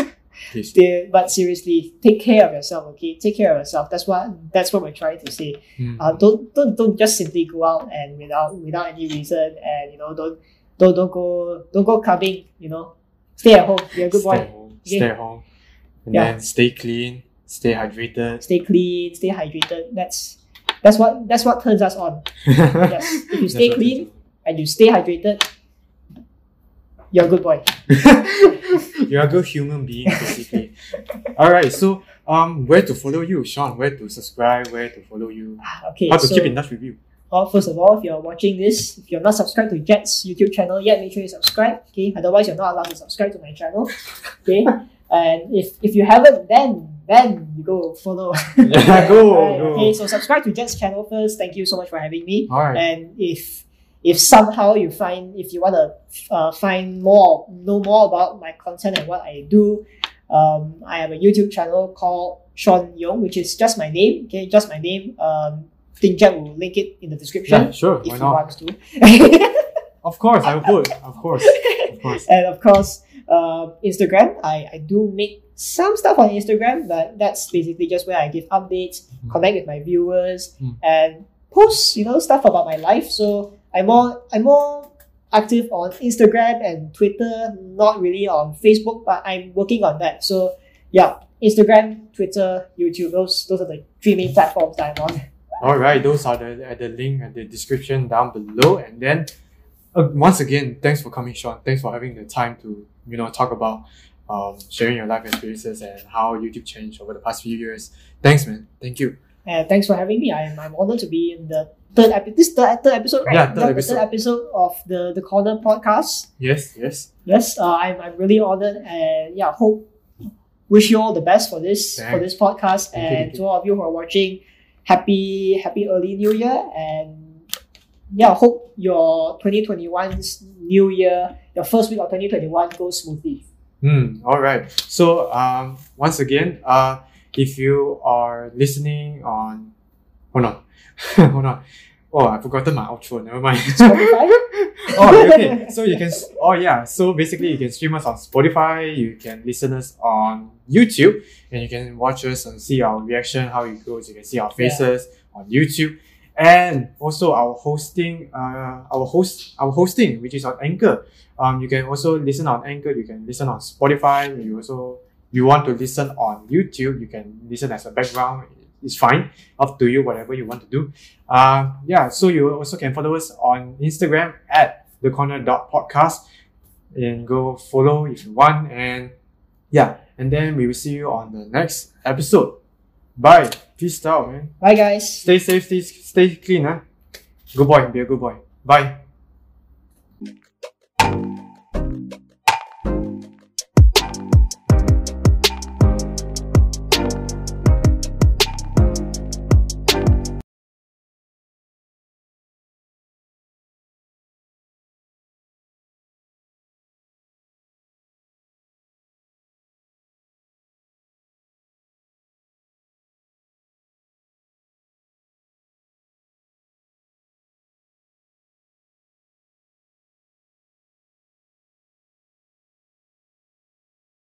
Please. But seriously, take care of yourself. Okay, take care of yourself. That's what that's what we're trying to say. Mm. Uh, don't don't don't just simply go out and without without any reason and you know don't don't don't go don't go clubbing. You know, stay at home. Be a good stay boy. at home. Okay. Stay at home. And Yeah. then stay clean, stay hydrated. Stay clean. Stay hydrated. That's that's what that's what turns us on. Yes. If you stay clean and you stay hydrated, you're a good boy. You're a good human being, basically. All right. So, um, where to follow you, Shaun? Where to subscribe? Where to follow you? Ah, Okay. How to so, keep in touch with you? Well, first of all, if you're watching this, if you're not subscribed to Jet's YouTube channel yet, make sure you subscribe. Okay, otherwise you're not allowed to subscribe to my channel. Okay, and if if you haven't, then then you go follow. Yeah, go, Right, go. Okay, so subscribe to Jet's channel first. Thank you so much for having me. All right. And if if somehow you find if you want to uh, find more know more about my content and what I do, um, I have a YouTube channel called Shaun Yong, which is just my name. Okay, just my name. Um, I think Jet will link it in the description Yeah, sure. if he wants to. Of course, I would. Of course. Of course. and of course, uh, Instagram. I, I do make some stuff on Instagram, but that's basically just where I give updates, Mhm. connect with my viewers, Mm. and post you know stuff about my life. So I'm more I'm more active on Instagram and Twitter, not really on Facebook, but I'm working on that. So yeah, Instagram, Twitter, YouTube. Those those are the three main platforms that I'm on. All right, those are the at the link at the description down below. And then, uh, once again, thanks for coming, Shaun. Thanks for having the time to you know talk about um, sharing your life experiences and how YouTube changed over the past few years. Thanks, man. Thank you. And thanks for having me. I'm, I'm honored to be in the third episode. This third, third episode, right? Yeah, third the episode. third episode of the the Corner podcast. Yes, yes. Yes, uh, I'm, I'm really honored and yeah, hope wish you all the best for this for this podcast Thank and you. to all of you who are watching, happy happy early New Year and yeah, hope your 2021's New Year, your first week of 2021 goes smoothly. Hmm. All right. So um, once again, uh, if you are listening on, hold on, hold on. Oh, I forgotten my outro. Never mind. Oh, okay. So you can. Oh, yeah. So basically, you can stream us on Spotify. You can listen us on YouTube, and you can watch us and see our reaction, how it goes. You can see our faces on YouTube, and also our hosting. Uh, our host, our hosting, which is on Anchor. Um, you can also listen on Anchor. You can listen on Spotify. You also you want to listen on YouTube. You can listen as a background. It's fine. Up to you. Whatever you want to do. Uh, yeah, so you also can follow us on Instagram at the corner dot podcast and go follow if you want. And yeah, and then we will see you on the next episode. Bye. Peace out, man. Bye guys. Stay safe, stay, stay clean, huh? Good boy, be a good boy. Bye.